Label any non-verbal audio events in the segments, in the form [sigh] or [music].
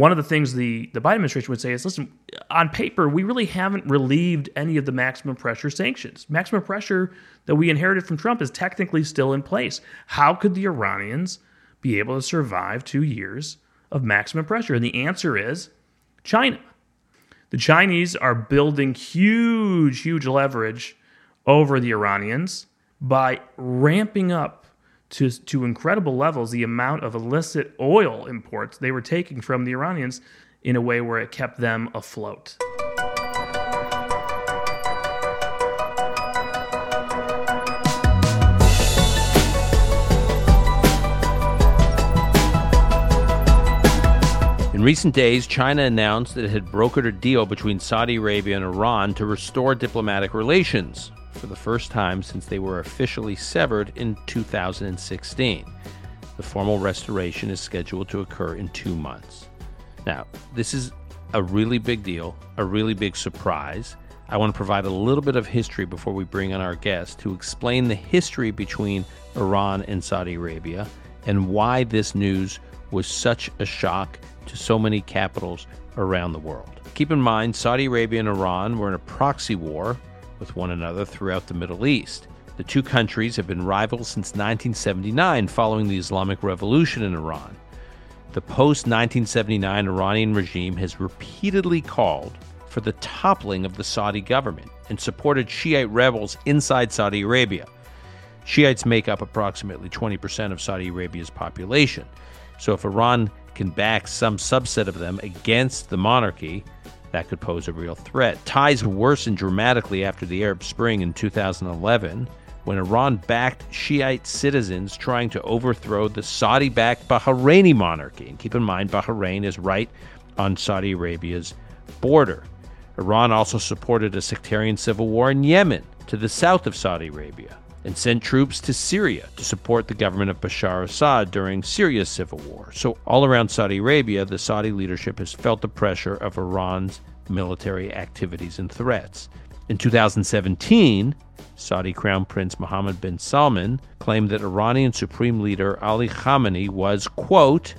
one of the things the, the Biden administration would say is listen, on paper, we really haven't relieved any of the maximum pressure sanctions. Maximum pressure that we inherited from Trump is technically still in place. How could the Iranians be able to survive two years of maximum pressure? And the answer is China. The Chinese are building huge, huge leverage over the Iranians by ramping up to, to incredible levels the amount of illicit oil imports they were taking from the Iranians in a way where it kept them afloat. In recent days, China announced that it had brokered a deal between Saudi Arabia and Iran to restore diplomatic relations for the first time since they were officially severed in 2016. The formal restoration is scheduled to occur in two months. Now, this is a really big deal, a really big surprise. I want to provide a little bit of history before we bring on our guest to explain the history between Iran and Saudi Arabia and why this news was such a shock to so many capitals around the world. Keep in mind, Saudi Arabia and Iran were in a proxy war with one another throughout the Middle East. The two countries have been rivals since 1979 following the Islamic Revolution in Iran. The post 1979 Iranian regime has repeatedly called for the toppling of the Saudi government and supported Shiite rebels inside Saudi Arabia. Shiites make up approximately 20% of Saudi Arabia's population. So if Iran can back some subset of them against the monarchy, that could pose a real threat. Ties worsened dramatically after the Arab Spring in 2011 when Iran backed Shiite citizens trying to overthrow the Saudi backed Bahraini monarchy. And keep in mind, Bahrain is right on Saudi Arabia's border. Iran also supported a sectarian civil war in Yemen to the south of Saudi Arabia and sent troops to Syria to support the government of Bashar Assad during Syria's civil war. So, all around Saudi Arabia, the Saudi leadership has felt the pressure of Iran's military activities and threats. In 2017, Saudi Crown Prince Mohammed bin Salman claimed that Iranian Supreme Leader Ali Khamenei was, quote,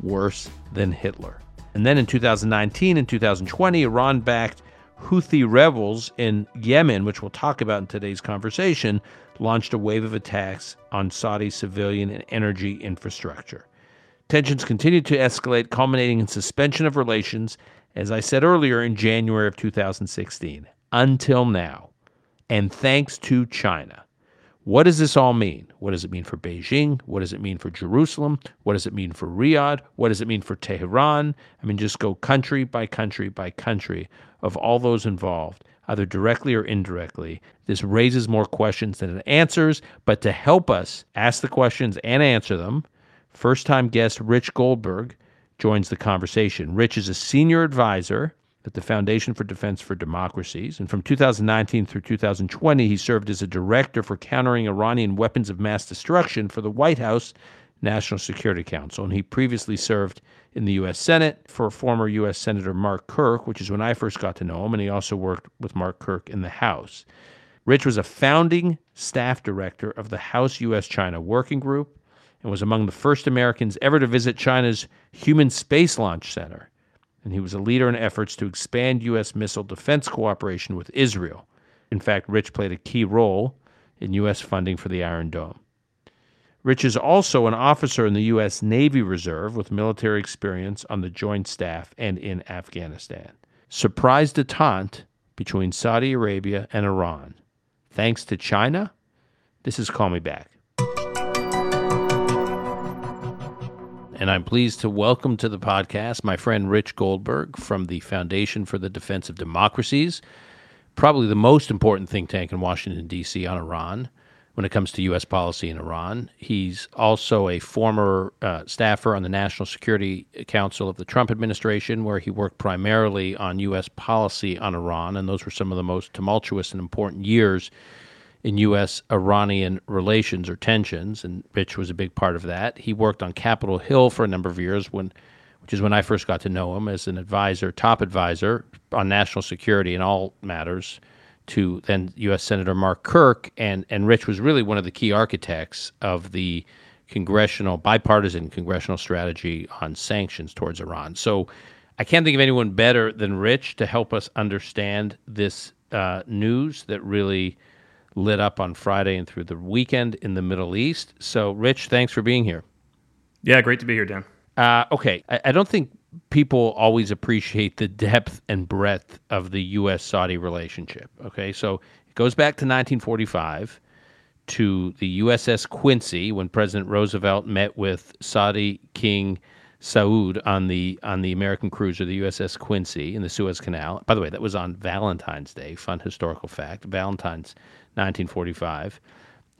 worse than Hitler. And then in 2019 and 2020, Iran backed Houthi rebels in Yemen, which we'll talk about in today's conversation, launched a wave of attacks on Saudi civilian and energy infrastructure. Tensions continued to escalate, culminating in suspension of relations, as I said earlier, in January of 2016, until now. And thanks to China. What does this all mean? What does it mean for Beijing? What does it mean for Jerusalem? What does it mean for Riyadh? What does it mean for Tehran? I mean, just go country by country by country of all those involved, either directly or indirectly. This raises more questions than it answers, but to help us ask the questions and answer them, first time guest Rich Goldberg joins the conversation. Rich is a senior advisor at the Foundation for Defense for Democracies. And from 2019 through 2020, he served as a director for countering Iranian weapons of mass destruction for the White House National Security Council. And he previously served in the U.S. Senate for former U.S. Senator Mark Kirk, which is when I first got to know him. And he also worked with Mark Kirk in the House. Rich was a founding staff director of the House U.S. China Working Group and was among the first Americans ever to visit China's Human Space Launch Center and he was a leader in efforts to expand U.S. missile defense cooperation with Israel. In fact, Rich played a key role in U.S. funding for the Iron Dome. Rich is also an officer in the U.S. Navy Reserve with military experience on the Joint Staff and in Afghanistan. Surprise detente between Saudi Arabia and Iran. Thanks to China? This is Call Me Back. And I'm pleased to welcome to the podcast my friend Rich Goldberg from the Foundation for the Defense of Democracies, probably the most important think tank in Washington, D.C. on Iran when it comes to U.S. policy in Iran. He's also a former uh, staffer on the National Security Council of the Trump administration, where he worked primarily on U.S. policy on Iran, and those were some of the most tumultuous and important years in U.S. Iranian relations or tensions, and Rich was a big part of that. He worked on Capitol Hill for a number of years, when, which is when I first got to know him as an advisor, top advisor on national security and all matters to then U.S. Senator Mark Kirk, and and Rich was really one of the key architects of the congressional, bipartisan congressional strategy on sanctions towards Iran. So I can't think of anyone better than Rich to help us understand this uh, news that really lit up on Friday and through the weekend in the Middle East. So, Rich, thanks for being here. Yeah, great to be here, Dan. Uh, okay, I, I don't think people always appreciate the depth and breadth of the U.S. Saudi relationship. Okay, so it goes back to 1945 to the USS Quincy when President Roosevelt met with Saudi King Saud on the on the American cruiser, the USS Quincy, in the Suez Canal. By the way, that was on Valentine's Day. Fun historical fact. Valentine's 1945,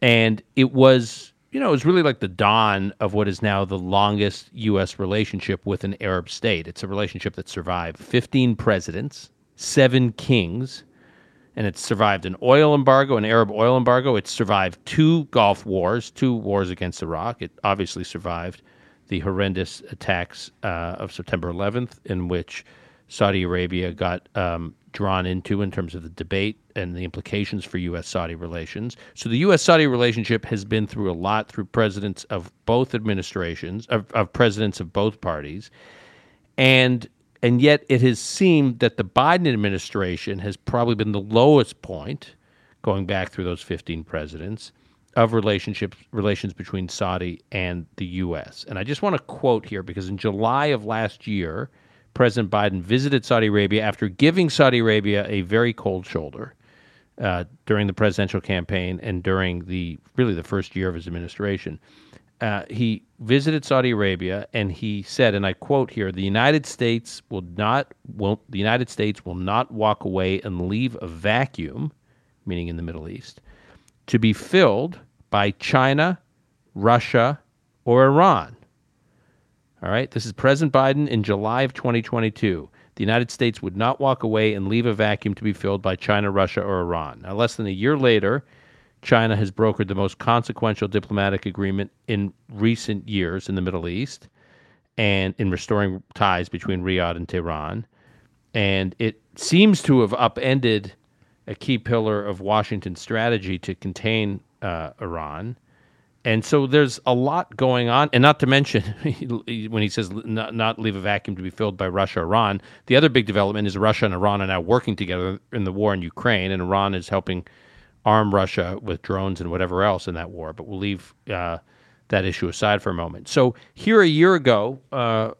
and it was you know, it was really like the dawn of what is now the longest U.S. relationship with an Arab state. It's a relationship that survived 15 presidents, seven kings, and it's survived an oil embargo, an Arab oil embargo. It's survived two Gulf wars, two wars against Iraq. It obviously survived the horrendous attacks uh, of September 11th, in which Saudi Arabia got um, drawn into in terms of the debate and the implications for U.S. Saudi relations. So the U.S. Saudi relationship has been through a lot through presidents of both administrations, of, of presidents of both parties. And and yet it has seemed that the Biden administration has probably been the lowest point going back through those 15 presidents of relationships relations between Saudi and the US. And I just want to quote here because in July of last year, President Biden visited Saudi Arabia after giving Saudi Arabia a very cold shoulder uh, during the presidential campaign and during the really the first year of his administration. Uh, he visited Saudi Arabia and he said, and I quote here: "The United States will not will the United States will not walk away and leave a vacuum, meaning in the Middle East, to be filled by China, Russia, or Iran." All right, this is President Biden in July of 2022 the United States would not walk away and leave a vacuum to be filled by China, Russia, or Iran. Now, less than a year later, China has brokered the most consequential diplomatic agreement in recent years in the Middle East and in restoring ties between Riyadh and Tehran. And it seems to have upended a key pillar of Washington's strategy to contain uh, Iran. And so there's a lot going on, and not to mention [laughs] when he says not, not leave a vacuum to be filled by Russia, Iran. The other big development is Russia and Iran are now working together in the war in Ukraine, and Iran is helping arm Russia with drones and whatever else in that war. But we'll leave uh, that issue aside for a moment. So here a year ago, uh,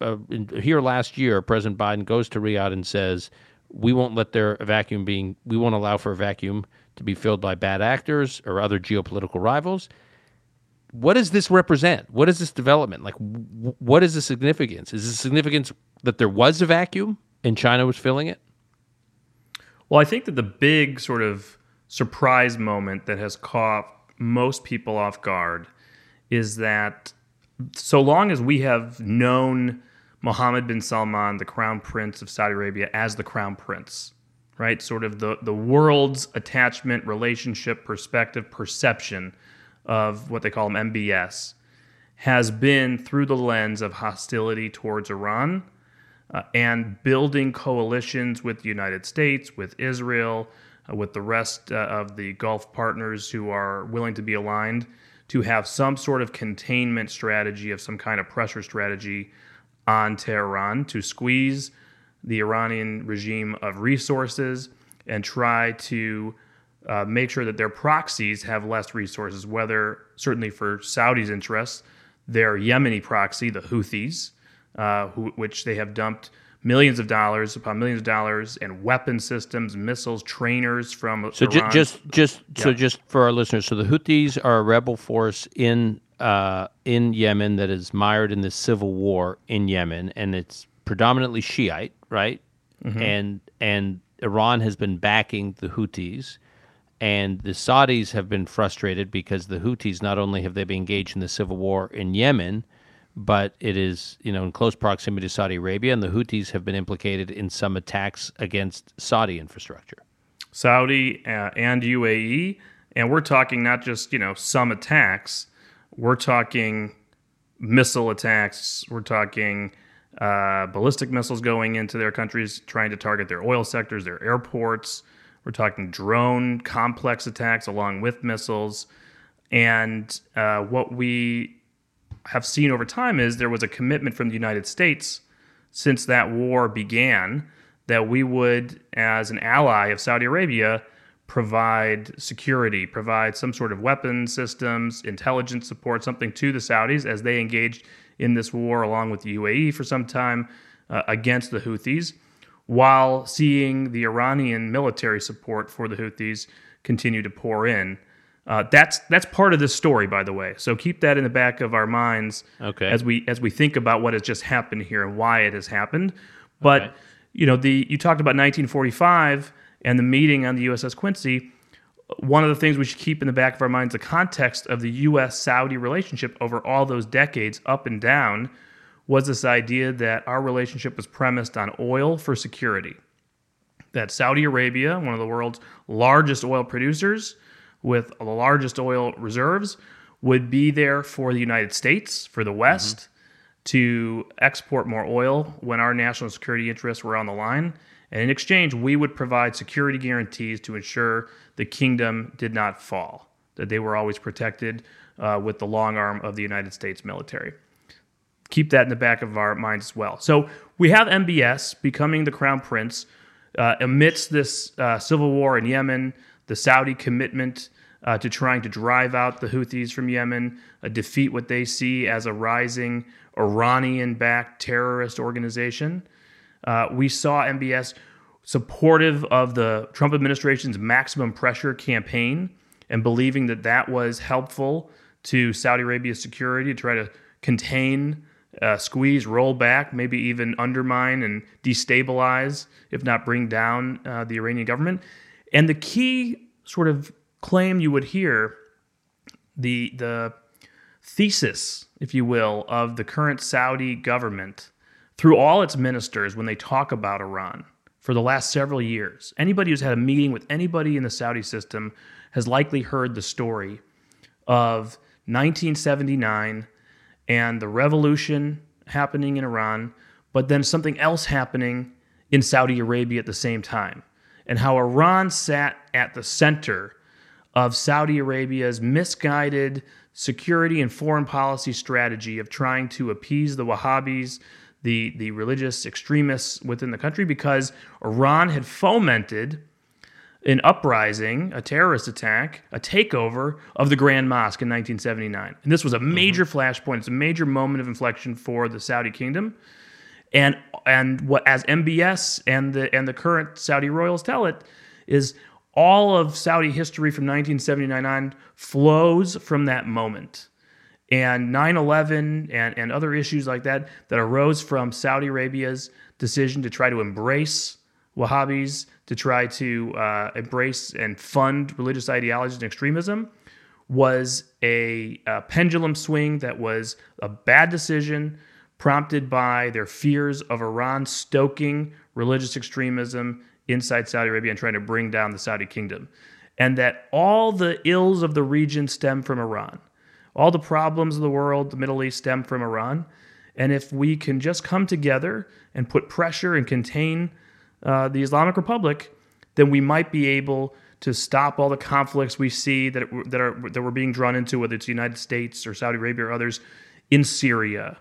uh, here last year, President Biden goes to Riyadh and says, "We won't let their vacuum being, we won't allow for a vacuum to be filled by bad actors or other geopolitical rivals." What does this represent? What is this development? Like, w- what is the significance? Is the significance that there was a vacuum and China was filling it? Well, I think that the big sort of surprise moment that has caught most people off guard is that so long as we have known Mohammed bin Salman, the crown prince of Saudi Arabia, as the crown prince, right? Sort of the, the world's attachment, relationship, perspective, perception of what they call them MBS has been through the lens of hostility towards Iran uh, and building coalitions with the United States, with Israel, uh, with the rest uh, of the Gulf partners who are willing to be aligned to have some sort of containment strategy of some kind of pressure strategy on Tehran to squeeze the Iranian regime of resources and try to uh, make sure that their proxies have less resources, whether certainly for Saudi's interests, their Yemeni proxy, the Houthis, uh, who, which they have dumped millions of dollars upon millions of dollars in weapon systems, missiles, trainers from so Iran. just just yeah. so just for our listeners, so the Houthis are a rebel force in uh, in Yemen that is mired in the civil war in Yemen, and it's predominantly Shiite, right? Mm-hmm. And and Iran has been backing the Houthis and the Saudis have been frustrated because the Houthis not only have they been engaged in the civil war in Yemen, but it is you know in close proximity to Saudi Arabia, and the Houthis have been implicated in some attacks against Saudi infrastructure. Saudi uh, and UAE, and we're talking not just you know some attacks, we're talking missile attacks, we're talking uh, ballistic missiles going into their countries, trying to target their oil sectors, their airports. We're talking drone complex attacks along with missiles. And uh, what we have seen over time is there was a commitment from the United States since that war began that we would, as an ally of Saudi Arabia, provide security, provide some sort of weapon systems, intelligence support, something to the Saudis as they engaged in this war along with the UAE for some time uh, against the Houthis, while seeing the Iranian military support for the Houthis continue to pour in. Uh, that's that's part of this story, by the way. So keep that in the back of our minds Okay. as we as we think about what has just happened here and why it has happened. But Okay. you know, the you talked about 1945 and the meeting on the USS Quincy. One of the things we should keep in the back of our minds the context of the U.S. Saudi relationship over all those decades, up and down, was this idea that our relationship was premised on oil for security that Saudi Arabia, one of the world's largest oil producers with the largest oil reserves, would be there for the United States, for the West, to export more oil when our national security interests were on the line. And in exchange, we would provide security guarantees to ensure the kingdom did not fall, that they were always protected uh, with the long arm of the United States military keep that in the back of our minds as well. So we have MBS becoming the crown prince uh, amidst this uh, civil war in Yemen, the Saudi commitment uh, to trying to drive out the Houthis from Yemen, defeat what they see as a rising Iranian-backed terrorist organization. Uh, we saw MBS supportive of the Trump administration's maximum pressure campaign and believing that that was helpful to Saudi Arabia's security to try to contain, uh, squeeze, roll back, maybe even undermine and destabilize, if not bring down uh, the Iranian government. And the key sort of claim you would hear, the the thesis, if you will, of the current Saudi government through all its ministers when they talk about Iran for the last several years. Anybody who's had a meeting with anybody in the Saudi system has likely heard the story of 1979 and the revolution happening in Iran, but then something else happening in Saudi Arabia at the same time, and how Iran sat at the center of Saudi Arabia's misguided security and foreign policy strategy of trying to appease the Wahhabis, the, the religious extremists within the country, because Iran had fomented an uprising, a terrorist attack, a takeover of the Grand Mosque in 1979. And this was a major mm-hmm. flashpoint. It's a major moment of inflection for the Saudi kingdom. And and what as MBS and the and the current Saudi royals tell it is all of Saudi history from 1979 on flows from that moment. And 9/11 and and other issues like that that arose from Saudi Arabia's decision to try to embrace Wahhabis to try to uh, embrace and fund religious ideologies and extremism was a, a pendulum swing that was a bad decision prompted by their fears of Iran stoking religious extremism inside Saudi Arabia and trying to bring down the Saudi kingdom. And that all the ills of the region stem from Iran. All the problems of the world, the Middle East, stem from Iran. And if we can just come together and put pressure and contain uh, the Islamic Republic, then we might be able to stop all the conflicts we see that that are that we're being drawn into, whether it's the United States or Saudi Arabia or others, in Syria,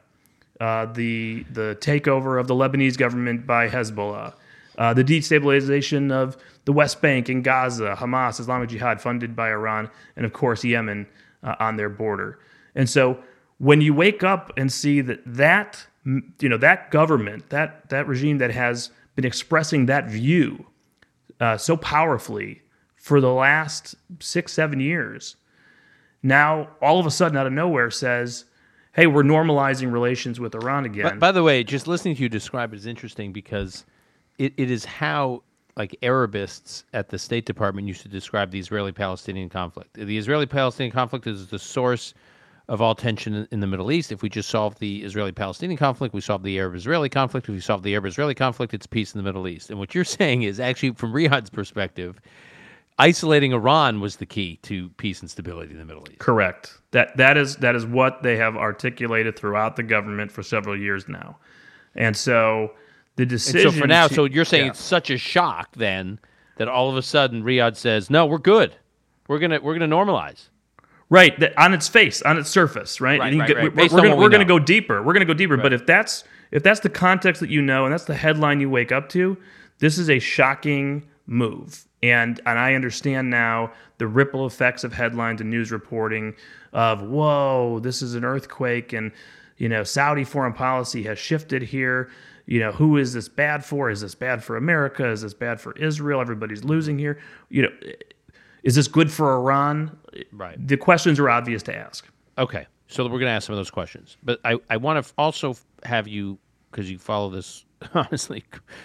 uh, the the takeover of the Lebanese government by Hezbollah, uh, the destabilization of the West Bank and Gaza, Hamas, Islamic Jihad, funded by Iran, and of course Yemen uh, on their border. And so when you wake up and see that that you know that government, that that regime that has been expressing that view uh, so powerfully for the last six, seven years, now all of a sudden out of nowhere says, "Hey, we're normalizing relations with Iran again." By, by the way, just listening to you describe it is interesting because it, it is how like Arabists at the State Department used to describe the Israeli-Palestinian conflict. The Israeli-Palestinian conflict is the source of all tension in- the Middle East. If we just solve the Israeli-Palestinian conflict, we solve the Arab-Israeli conflict. If we solve the Arab-Israeli conflict, it's peace in the Middle East. And what you're [laughs] saying is actually, from Riyadh's perspective, isolating Iran was the key to peace and stability in the Middle East. Correct. That that is that is what they have articulated throughout the government for several years now, and so the And decision. so for now, to- so you're saying Yeah. it's such a shock then that all of a sudden Riyadh says, "No, we're good. We're gonna we're gonna normalize." Right, that on its face, on its surface, right? Right, right, get- right. We're, we're gonna, we we're gonna go deeper. We're gonna go deeper. But if that's if that's the context that you know, and that's the headline you wake up to, this is a shocking move. And and I understand now the ripple effects of headlines and news reporting of whoa, this is an earthquake, and you know Saudi foreign policy has shifted here. You know who is this bad for? Is this bad for America? Is this bad for Israel? Everybody's losing here. You know, is this good for Iran? Right. The questions are obvious to ask. Okay, so we're going to ask some of those questions, but I, I want to also have you because you follow this [laughs] honestly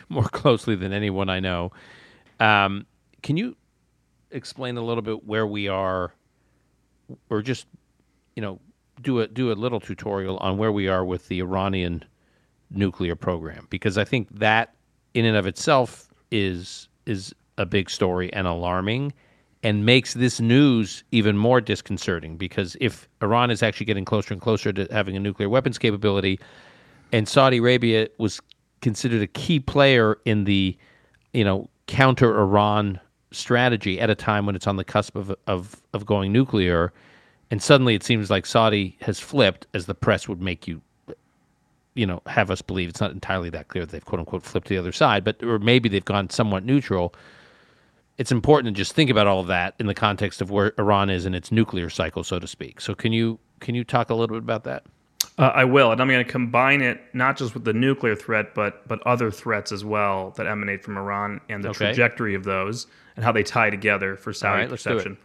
more closely than anyone I know. Um, can you explain a little bit where we are, or just you know do a do a little tutorial on where we are with the Iranian nuclear program? Because I think that in and of itself is is a big story and alarming and makes this news even more disconcerting because if Iran is actually getting closer and closer to having a nuclear weapons capability and Saudi Arabia was considered a key player in the you know counter Iran strategy at a time when it's on the cusp of of of going nuclear and suddenly it seems like Saudi has flipped as the press would make you you know have us believe. It's not entirely that clear that they've quote unquote flipped to the other side but or maybe they've gone somewhat neutral it's important to just think about all of that in the context of where Iran is in its nuclear cycle so to speak so can you can you talk a little bit about that Uh, I will, and I'm going to combine it not just with the nuclear threat, but but other threats as well that emanate from Iran and the Okay. trajectory of those and how they tie together for Saudi right, let's do it. perception.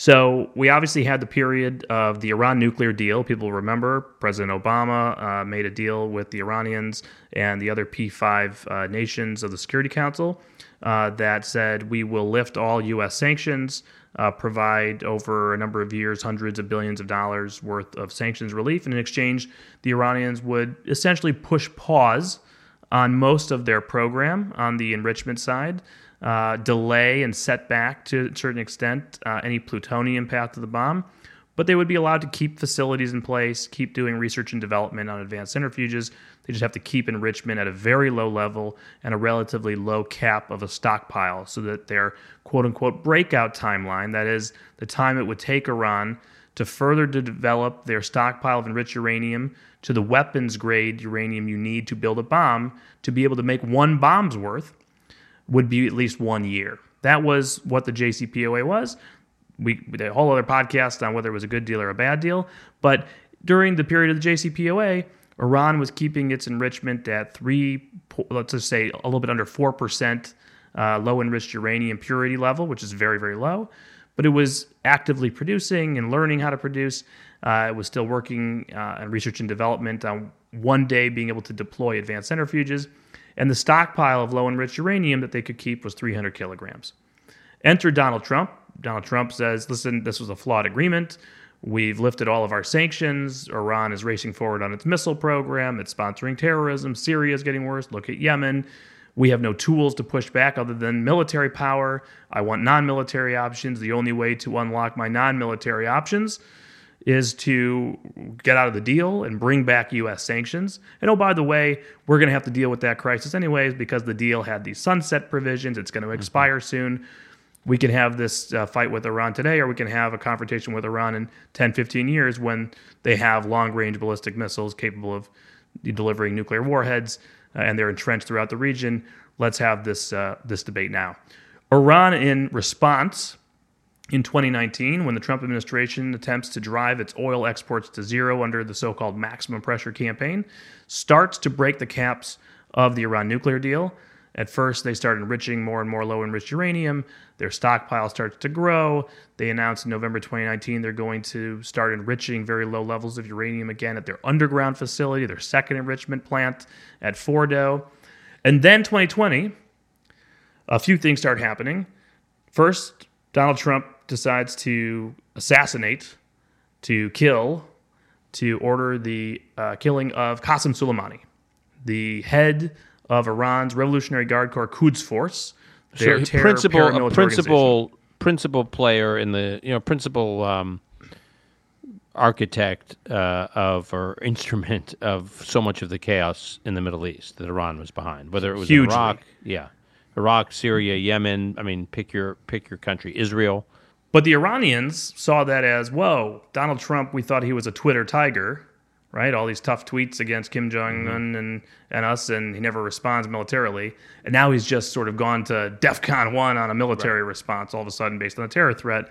So we obviously had the period of the Iran nuclear deal. People remember President Obama uh, made a deal with the Iranians and the other P5 uh, nations of the Security Council uh, that said we will lift all U.S. sanctions, uh, provide over a number of years hundreds of billions of dollars worth of sanctions relief, and in exchange, the Iranians would essentially push pause on most of their program on the enrichment side, uh, delay and setback to a certain extent uh, any plutonium path to the bomb. But they would be allowed to keep facilities in place, keep doing research and development on advanced centrifuges. They just have to keep enrichment at a very low level and a relatively low cap of a stockpile so that their quote unquote breakout timeline, that is, the time it would take Iran to further develop their stockpile of enriched uranium to the weapons grade uranium you need to build a bomb to be able to make one bomb's worth would be at least one year. That was what the JCPOA was. We, did a whole other podcast on whether it was a good deal or a bad deal. But during the period of the JCPOA, Iran was keeping its enrichment at three, let's just say a little bit under 4% uh, low enriched uranium purity level, which is very, very low. But it was actively producing and learning how to produce. Uh, it was still working uh, on research and development on one day being able to deploy advanced centrifuges. And the stockpile of low enriched uranium that they could keep was 300 kilograms. Enter Donald Trump. Donald Trump says, listen, this was a flawed agreement. We've lifted all of our sanctions. Iran is racing forward on its missile program. It's sponsoring terrorism. Syria is getting worse. Look at Yemen. We have no tools to push back other than military power. I want non military options. The only way to unlock my non military options is to get out of the deal and bring back U.S. sanctions. And oh, by the way, we're going to have to deal with that crisis anyways because the deal had these sunset provisions. It's going to expire soon. We can have this uh, fight with Iran today, or we can have a confrontation with Iran in 10, 15 years when they have long range ballistic missiles capable of delivering nuclear warheads uh, and they're entrenched throughout the region. Let's have this, uh, this debate now. Iran, in response, in 2019, when the Trump administration attempts to drive its oil exports to zero under the so called maximum pressure campaign, starts to break the caps of the Iran nuclear deal. At first, they start enriching more and more low enriched uranium. Their stockpile starts to grow. They announced in November 2019 they're going to start enriching very low levels of uranium again at their underground facility, their second enrichment plant at Fordo. And then 2020, a few things start happening. First, Donald Trump decides to assassinate, to kill, to order the uh, killing of Qasem Soleimani, the head of Iran's Revolutionary Guard Corps Quds Force. Their so terror principal a principal principal player in the you know principal um, architect uh, of or instrument of so much of the chaos in the Middle East that Iran was behind, whether it was Hugely. Iraq, yeah, Iraq, Syria, Yemen. I mean, pick your pick your country, Israel. But the Iranians saw that as, whoa, Donald Trump, we thought he was a Twitter tiger, right? All these tough tweets against Kim Jong un and, and us, and he never responds militarily. And now he's just sort of gone to DEFCON 1 on a military response all of a sudden based on a terror threat.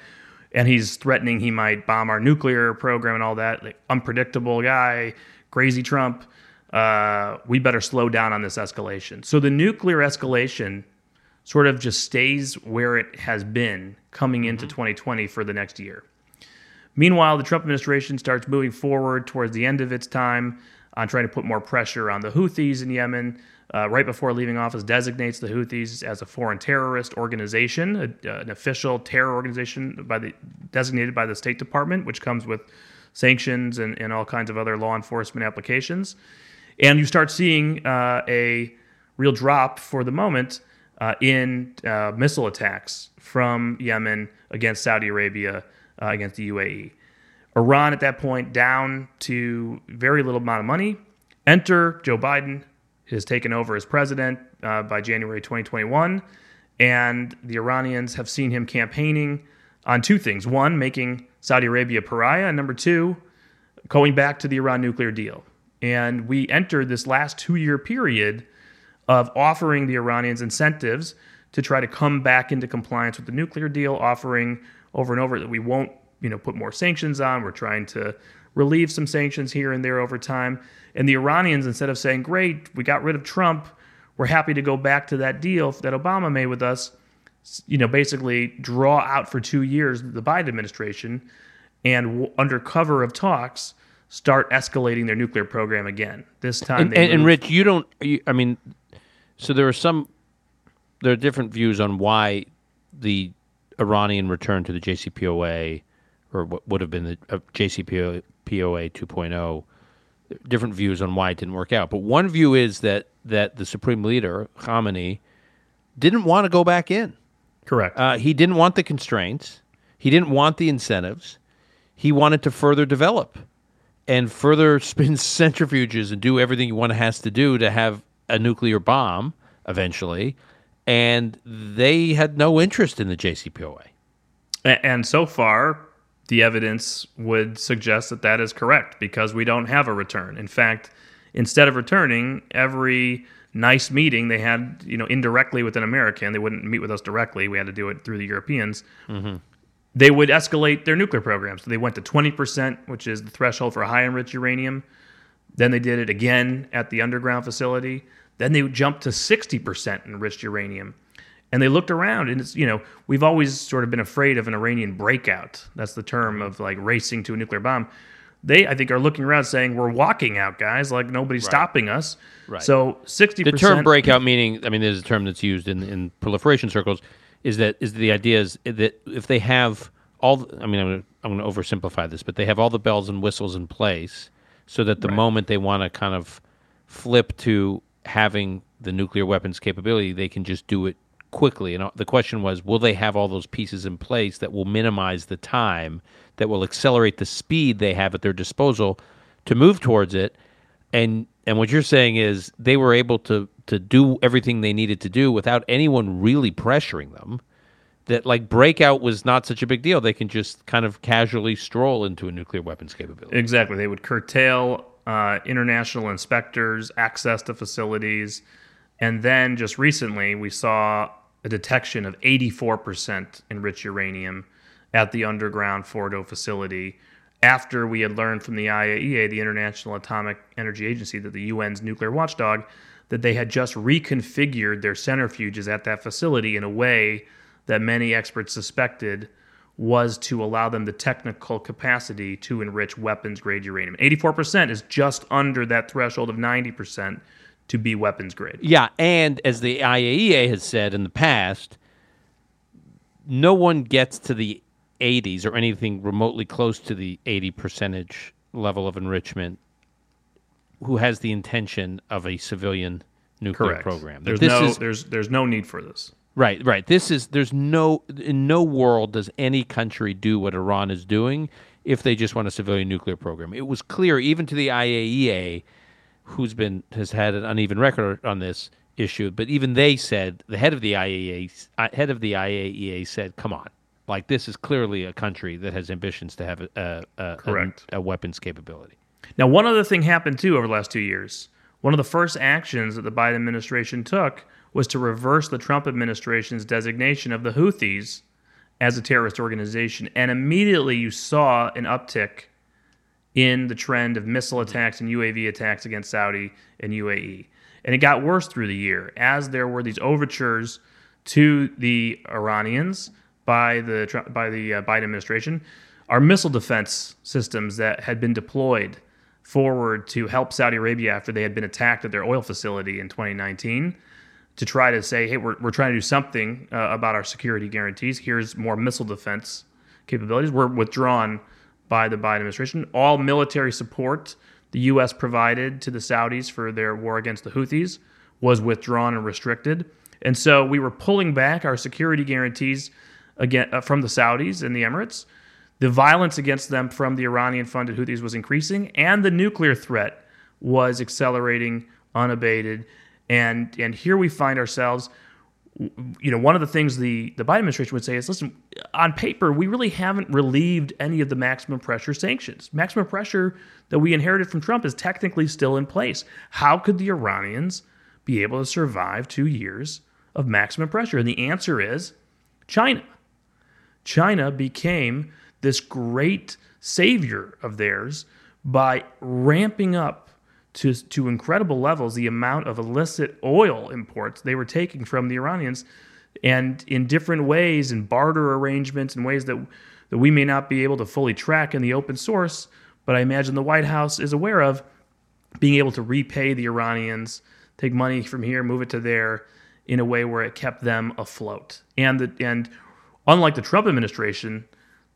And he's threatening he might bomb our nuclear program and all that. Like, unpredictable guy, crazy Trump. Uh, we better slow down on this escalation. So the nuclear escalation sort of just stays where it has been coming into 2020 for the next year. Meanwhile, the Trump administration starts moving forward towards the end of its time on trying to put more pressure on the Houthis in Yemen. Uh, right before leaving office, designates the Houthis as a foreign terrorist organization, a, uh, an official terror organization by the designated by the State Department, which comes with sanctions and, and all kinds of other law enforcement applications. And you start seeing uh, a real drop for the moment uh, in uh, missile attacks from Yemen against Saudi Arabia, uh, against the UAE. Iran at that point down to very little amount of money. Enter Joe Biden, has taken over as president uh, by January 2021, and the Iranians have seen him campaigning on two things: one, making Saudi Arabia pariah, and number two, going back to the Iran nuclear deal. And we entered this last two-year period of offering the Iranians incentives to try to come back into compliance with the nuclear deal, offering over and over that we won't, you know, put more sanctions on. We're trying to relieve some sanctions here and there over time. And the Iranians, instead of saying, "Great, we got rid of Trump, we're happy to go back to that deal that Obama made with us," you know, basically draw out for two years the Biden administration, and w- under cover of talks, start escalating their nuclear program again. This time, And, and, and Rich, you don't. You, I mean, so there are some. There are different views on why the Iranian return to the JCPOA, or what would have been the uh, JCPOA 2.0. oh, Different views on why it didn't work out, but one view is that that the supreme leader Khamenei didn't want to go back in. correct. Uh, he didn't want the constraints. He didn't want the incentives. He wanted to further develop and further [laughs] spin centrifuges and do everything one has to do to have a nuclear bomb eventually. And they had no interest in the JCPOA. And so far, the evidence would suggest that that is correct because we don't have a return. In fact, instead of returning, every nice meeting they had, you know, indirectly with an American, they wouldn't meet with us directly. We had to do it through the Europeans. Mm-hmm. They would escalate their nuclear program. So they went to 20%, which is the threshold for high enriched uranium. Then they did it again at the underground facility. Then they jumped to 60% enriched uranium. And they looked around, and it's, you know, we've always sort of been afraid of an Iranian breakout. That's the term mm-hmm. of like racing to a nuclear bomb. They, I think, are looking around saying, we're walking out, guys. Like nobody's stopping us. Right. So 60%. The term breakout meaning, I mean, there's a term that's used in, in proliferation circles, is that is the idea is that if they have all, the- I mean, I'm gonna, I'm going to oversimplify this, but they have all the bells and whistles in place so that the moment they want to kind of flip to having the nuclear weapons capability, they can just do it quickly. And uh, the question was, will they have all those pieces in place that will minimize the time, that will accelerate the speed they have at their disposal to move towards it? And and what you're saying is they were able to to do everything they needed to do without anyone really pressuring them. That like breakout was not such a big deal. They can just kind of casually stroll into a nuclear weapons capability. Exactly. They would curtail uh, international inspectors' access to facilities. And then just recently, we saw a detection of 84% enriched uranium at the underground Fordo facility after we had learned from the IAEA, the International Atomic Energy Agency, that the UN's nuclear watchdog, that they had just reconfigured their centrifuges at that facility in a way that many experts suspected was to allow them the technical capacity to enrich weapons grade uranium. 84% is just under that threshold of 90% to be weapons grade. Yeah, and as the IAEA has said in the past, no one gets to the 80s or anything remotely close to the 80 percentage level of enrichment who has the intention of a civilian nuclear Correct. program. There's no is there's there's no need for this. Right, right. This is there's no in no world does any country do what Iran is doing if they just want a civilian nuclear program. It was clear even to the IAEA who's been has had an uneven record on this issue, but even they said the head of the IAEA uh, head of the IAEA said, "Come on, Like this is clearly a country that has ambitions to have a, a, a, a, a weapons capability. Now, one other thing happened too over the last two years. One of the first actions that the Biden administration took was to reverse the Trump administration's designation of the Houthis as a terrorist organization. And immediately you saw an uptick in the trend of missile attacks and UAV attacks against Saudi and UAE. And it got worse through the year as there were these overtures to the Iranians by the by the uh, Biden administration are missile defense systems that had been deployed forward to help Saudi Arabia after they had been attacked at their oil facility in 2019 to try to say, hey, we're, we're trying to do something uh, about our security guarantees. Here's more missile defense capabilities. Were withdrawn by the Biden administration. All military support the U.S. provided to the Saudis for their war against the Houthis was withdrawn and restricted. And so we were pulling back our security guarantees again uh, from the Saudis and the Emirates. The violence against them from the Iranian funded Houthis was increasing, and the nuclear threat was accelerating unabated. And, and here we find ourselves you know, one of the things the, the Biden administration would say is, listen, on paper, we really haven't relieved any of the maximum pressure sanctions. Maximum pressure that we inherited from Trump is technically still in place. How could the Iranians be able to survive two years of maximum pressure? And the answer is China. China became this great savior of theirs by ramping up to, to incredible levels the amount of illicit oil imports they were taking from the Iranians and in different ways in barter arrangements in ways that that we may not be able to fully track in the open source but I imagine the White House is aware of being able to repay the Iranians take money from here move it to there in a way where it kept them afloat. And the and unlike the Trump administration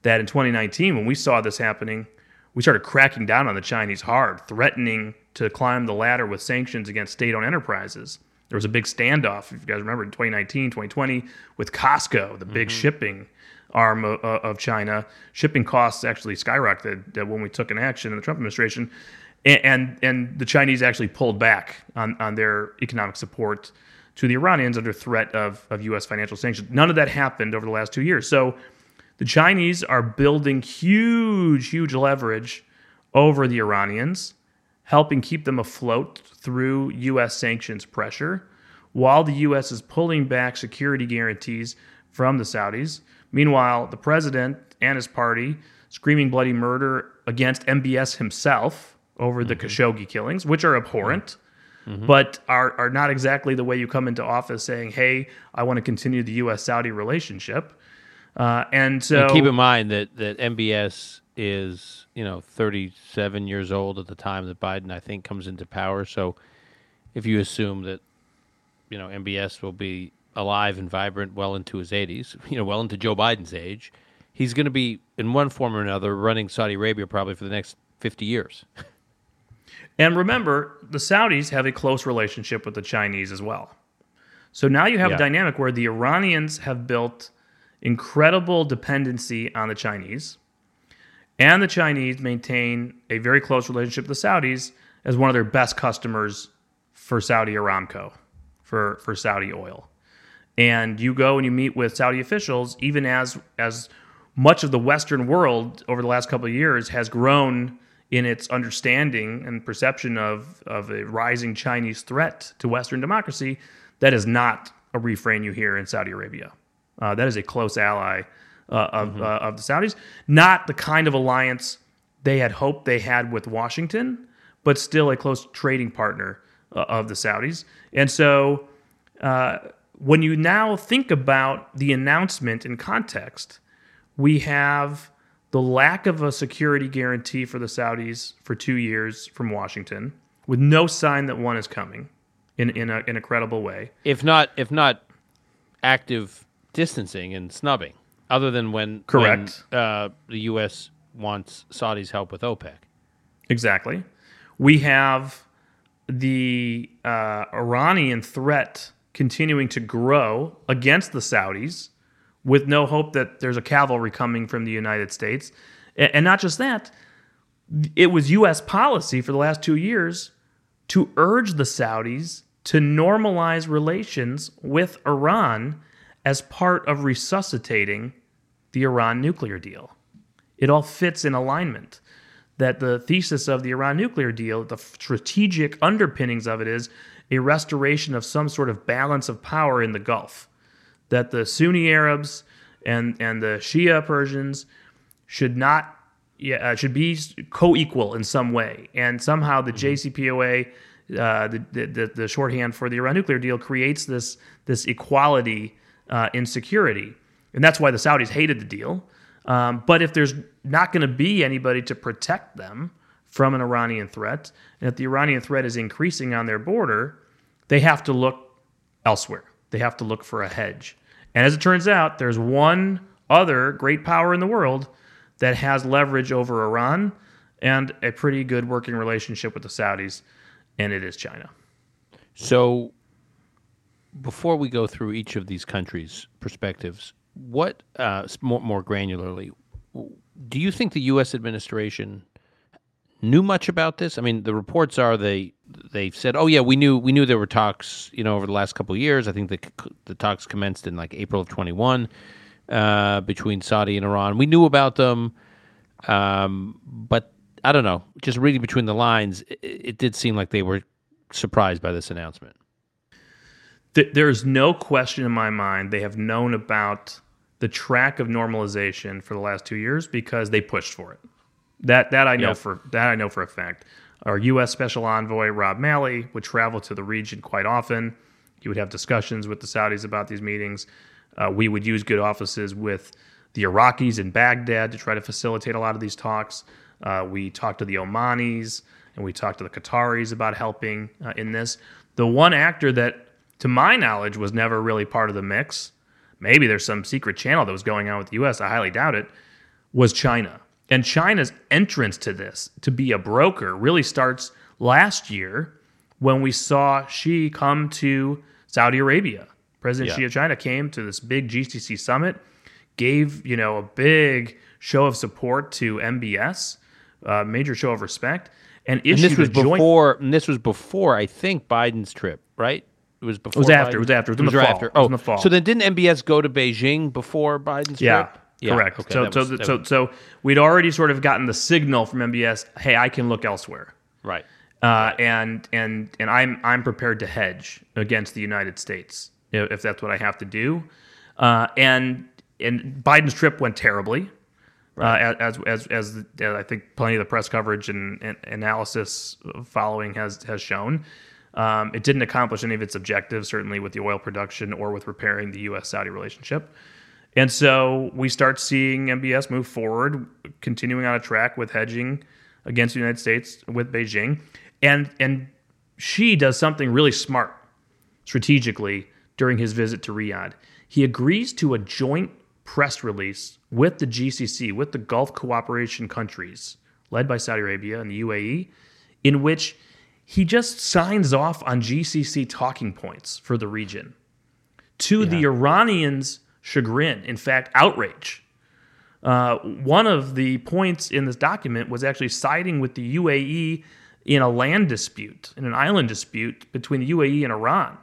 that in 2019 when we saw this happening we started cracking down on the Chinese hard, threatening to climb the ladder with sanctions against state owned enterprises. There was a big standoff, if you guys remember, in 2019, 2020, with COSCO, the big shipping arm of, of China. Shipping costs actually skyrocketed uh, when we took an action in the Trump administration. And, and, and the Chinese actually pulled back on, on their economic support to the Iranians under threat of, of U.S. financial sanctions. None of that happened over the last two years. So the Chinese are building huge, huge leverage over the Iranians, helping keep them afloat through U.S. sanctions pressure, while the U.S. is pulling back security guarantees from the Saudis. Meanwhile, the president and his party screaming bloody murder against MBS himself over the Khashoggi killings, which are abhorrent. But are, are not exactly the way you come into office saying, hey, I want to continue the US Saudi relationship. Uh, and so And keep in mind that that MBS is you know 37 years old at the time that Biden I think comes into power. So if you assume that you know MBS will be alive and vibrant well into his 80s, [laughs] you know well into Joe Biden's age, he's going to be in one form or another running Saudi Arabia probably for the next 50 years. [laughs] And remember, the Saudis have a close relationship with the Chinese as well. So now you have Yeah. a dynamic where the Iranians have built incredible dependency on the Chinese, and the Chinese maintain a very close relationship with the Saudis as one of their best customers for Saudi Aramco, for, for Saudi oil. And you go and you meet with Saudi officials, even as as much of the Western world over the last couple of years has grown in its understanding and perception of, of a rising Chinese threat to Western democracy, that is not a refrain you hear in Saudi Arabia. Uh, that is a close ally uh, of, uh, of the Saudis. Not the kind of alliance they had hoped they had with Washington, but still a close trading partner uh, of the Saudis. And so uh, when you now think about the announcement in context, we have the lack of a security guarantee for the Saudis for two years from Washington, with no sign that one is coming in, in, a, in a credible way. if not if not active distancing and snubbing, other than when Correct. when, uh, the U.S. wants Saudi's help with OPEC. Exactly. We have the uh, Iranian threat continuing to grow against the Saudis with no hope that there's a cavalry coming from the United States. And not just that, it was U.S. policy for the last two years to urge the Saudis to normalize relations with Iran as part of resuscitating the Iran nuclear deal. It all fits in alignment. That the thesis of the Iran nuclear deal, the strategic underpinnings of it is a restoration of some sort of balance of power in the Gulf. That the Sunni Arabs and, and the Shia Persians should not yeah, uh, should be co-equal in some way, and somehow the JCPOA, uh, the, the the shorthand for the Iran nuclear deal, creates this this equality uh, in security, and that's why the Saudis hated the deal. Um, but if there's not going to be anybody to protect them from an Iranian threat, and if the Iranian threat is increasing on their border, they have to look elsewhere. They have to look for a hedge. And as it turns out, there's one other great power in the world that has leverage over Iran and a pretty good working relationship with the Saudis, and it is China. So, before we go through each of these countries' perspectives, what uh, more, more granularly, do you think the U.S. administration knew much about this? I mean, the reports are they they said, "Oh yeah, we knew we knew there were talks." You know, over the last couple of years, I think the the talks commenced in like April of twenty one uh, between Saudi and Iran. We knew about them, um, but I don't know. Just reading between the lines, it, it did seem like they were surprised by this announcement. There is no question in my mind they have known about the track of normalization for the last two years because they pushed for it. That that I know for that I know for a fact. Our U.S. Special Envoy Rob Malley would travel to the region quite often. He would have discussions with the Saudis about these meetings. Uh, we would use good offices with the Iraqis in Baghdad to try to facilitate a lot of these talks. Uh, we talked to the Omanis and we talked to the Qataris about helping uh, in this. The one actor that, to my knowledge, was never really part of the mix, maybe there's some secret channel that was going on with the US, I highly doubt it, was China. And China's entrance to this, to be a broker, really starts last year when we saw Xi come to Saudi Arabia President yeah. Xi of China came to this big GCC summit, gave you know a big show of support to MBS, a uh, major show of respect, and issued and this was joint- before. And this was before I think Biden's trip, right? It was before. It was after. Biden? It was after. It was, it was the after. Oh, in the fall. So then, didn't MBS go to Beijing before Biden's yeah. trip? Yeah, correct. Okay, so, so, was, so, was... so we'd already sort of gotten the signal from MBS. Hey, I can look elsewhere. Right. Uh, and and and I'm I'm prepared to hedge against the United States if that's what I have to do. Uh, and and Biden's trip went terribly, right. uh, as as as, as I think plenty of the press coverage and, and analysis following has has shown. Um, it didn't accomplish any of its objectives, certainly with the oil production or with repairing the U.S. Saudi relationship. And so we start seeing MBS move forward, continuing on a track with hedging against the United States with Beijing. And and Xi does something really smart strategically during his visit to Riyadh. He agrees to a joint press release with the GCC, with the Gulf cooperation countries, led by Saudi Arabia and the UAE, in which he just signs off on GCC talking points for the region. To yeah. the Iranians' chagrin, in fact, outrage. Uh, one of the points in this document was actually siding with the UAE in a land dispute, in an island dispute between the UAE and Iran.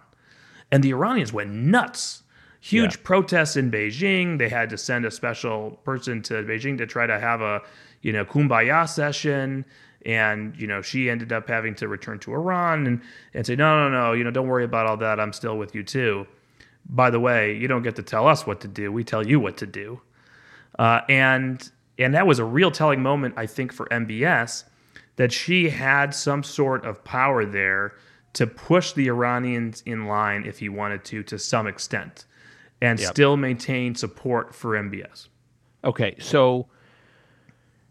And the Iranians went nuts. Huge yeah. protests in Beijing. They had to send a special person to Beijing to try to have a, you know, kumbaya session. And, you know, Xi ended up having to return to Iran and, and say, no, no, no, you know, don't worry about all that. I'm still with you too. By the way, you don't get to tell us what to do. We tell you what to do. Uh, and and that was a real telling moment, I think, for MBS that Xi had some sort of power there to push the Iranians in line if he wanted to, to some extent, and yep. still maintain support for MBS. Okay, so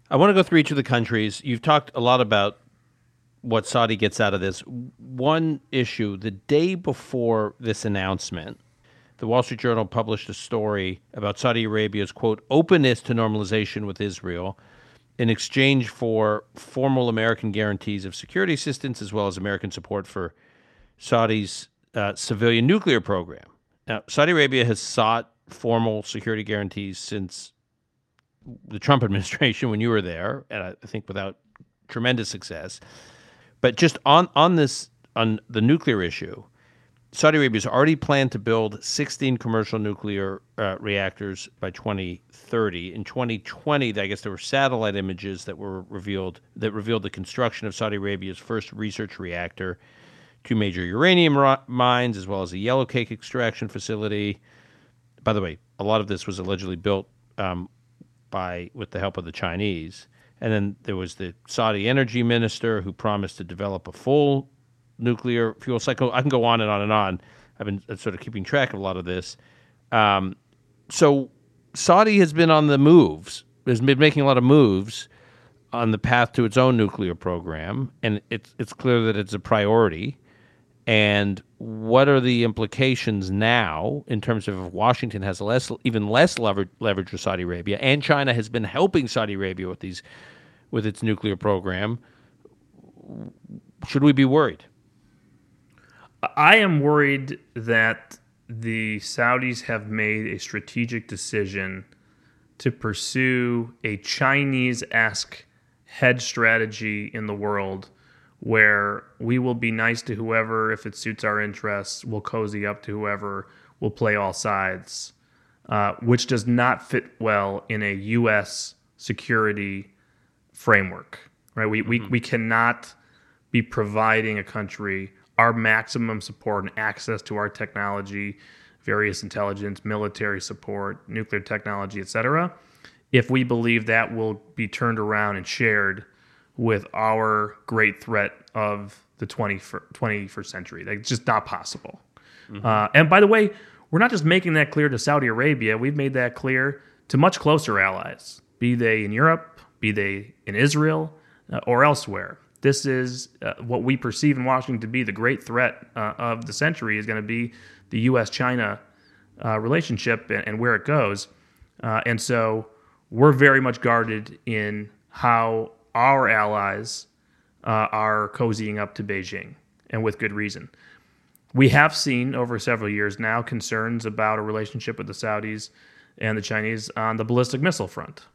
I want to go through each of the countries. You've talked a lot about what Saudi gets out of this. One issue the day before this announcement, the Wall Street Journal published a story about Saudi Arabia's quote openness to normalization with Israel in exchange for formal American guarantees of security assistance as well as American support for Saudi's uh, civilian nuclear program. Now, Saudi Arabia has sought formal security guarantees since the Trump [laughs] administration when you were there, and I think without tremendous success. But just on on this on the nuclear issue, Saudi Arabia has already planned to build 16 commercial nuclear uh, reactors by 2030. In 2020, I guess there were satellite images that were revealed that revealed the construction of Saudi Arabia's first research reactor, two major uranium ro- mines, as well as a yellowcake extraction facility. By the way, a lot of this was allegedly built um, by with the help of the Chinese. And then there was the Saudi energy minister who promised to develop a full nuclear fuel cycle. I can go on and on and on. I've been uh, sort of keeping track of a lot of this. Um, so Saudi has been on the moves, has been making a lot of moves on the path to its own nuclear program, and it's it's clear that it's a priority. And what are the implications now in terms of Washington has less, even less leverage, leverage with Saudi Arabia, and China has been helping Saudi Arabia with these, with its nuclear program? Should we be worried? I am worried that the Saudis have made a strategic decision to pursue a Chinese esque hedge strategy in the world where we will be nice to whoever if it suits our interests, we'll cozy up to whoever, we'll play all sides, uh, which does not fit well in a U.S. security framework. Right? We, mm-hmm. we, we cannot be providing a country our maximum support and access to our technology, various intelligence, military support, nuclear technology, etc., if we believe that will be turned around and shared with our great threat of the 21st century. Like, it's just not possible. Mm-hmm. Uh, and by the way, we're not just making that clear to Saudi Arabia, we've made that clear to much closer allies, be they in Europe, be they in Israel, uh, or elsewhere. This is uh, what we perceive in Washington to be the great threat uh, of the century is going to be the U.S. China uh, relationship and, and, where it goes. Uh, and so we're very much guarded in how our allies uh, are cozying up to Beijing, and with good reason. We have seen over several years now concerns about a relationship with the Saudis and the Chinese on the ballistic missile front,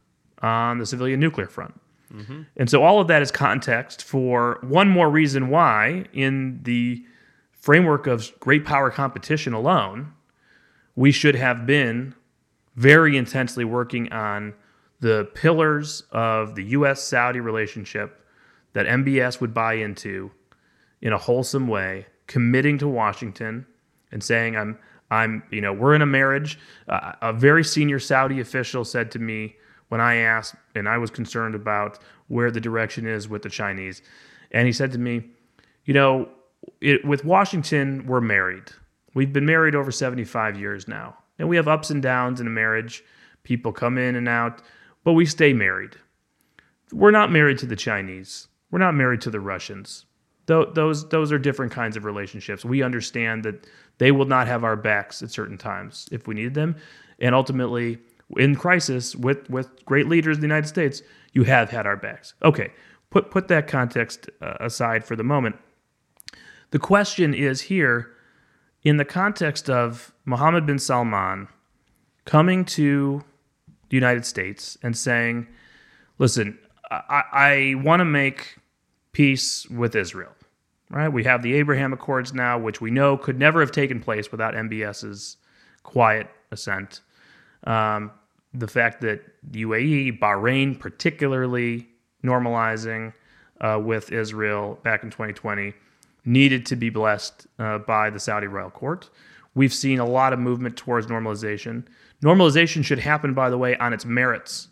on the civilian nuclear front. Mm-hmm. And so all of that is context for one more reason why, in the framework of great power competition alone, we should have been very intensely working on the pillars of the US Saudi relationship that MBS would buy into in a wholesome way, committing to Washington and saying, I'm, I'm, you know, we're in a marriage. Uh, a very senior Saudi official said to me, when I asked, and I was concerned about where the direction is with the Chinese. And he said to me, You know, it, with Washington, we're married. We've been married over 75 years now. And we have ups and downs in a marriage. People come in and out, but we stay married. We're not married to the Chinese. We're not married to the Russians. Those, those are different kinds of relationships. We understand that they will not have our backs at certain times if we needed them. And ultimately, in crisis with with great leaders in the United States, you have had our backs. Okay, put put that context uh, aside for the moment. The question is here in the context of Mohammed bin Salman coming to the United States and saying, "Listen, I, I want to make peace with Israel." Right? We have the Abraham Accords now, which we know could never have taken place without MBS's quiet assent. Um, the fact that UAE, Bahrain, particularly normalizing uh, with Israel back in 2020, needed to be blessed uh, by the Saudi royal court. We've seen a lot of movement towards normalization. Normalization should happen, by the way, on its merits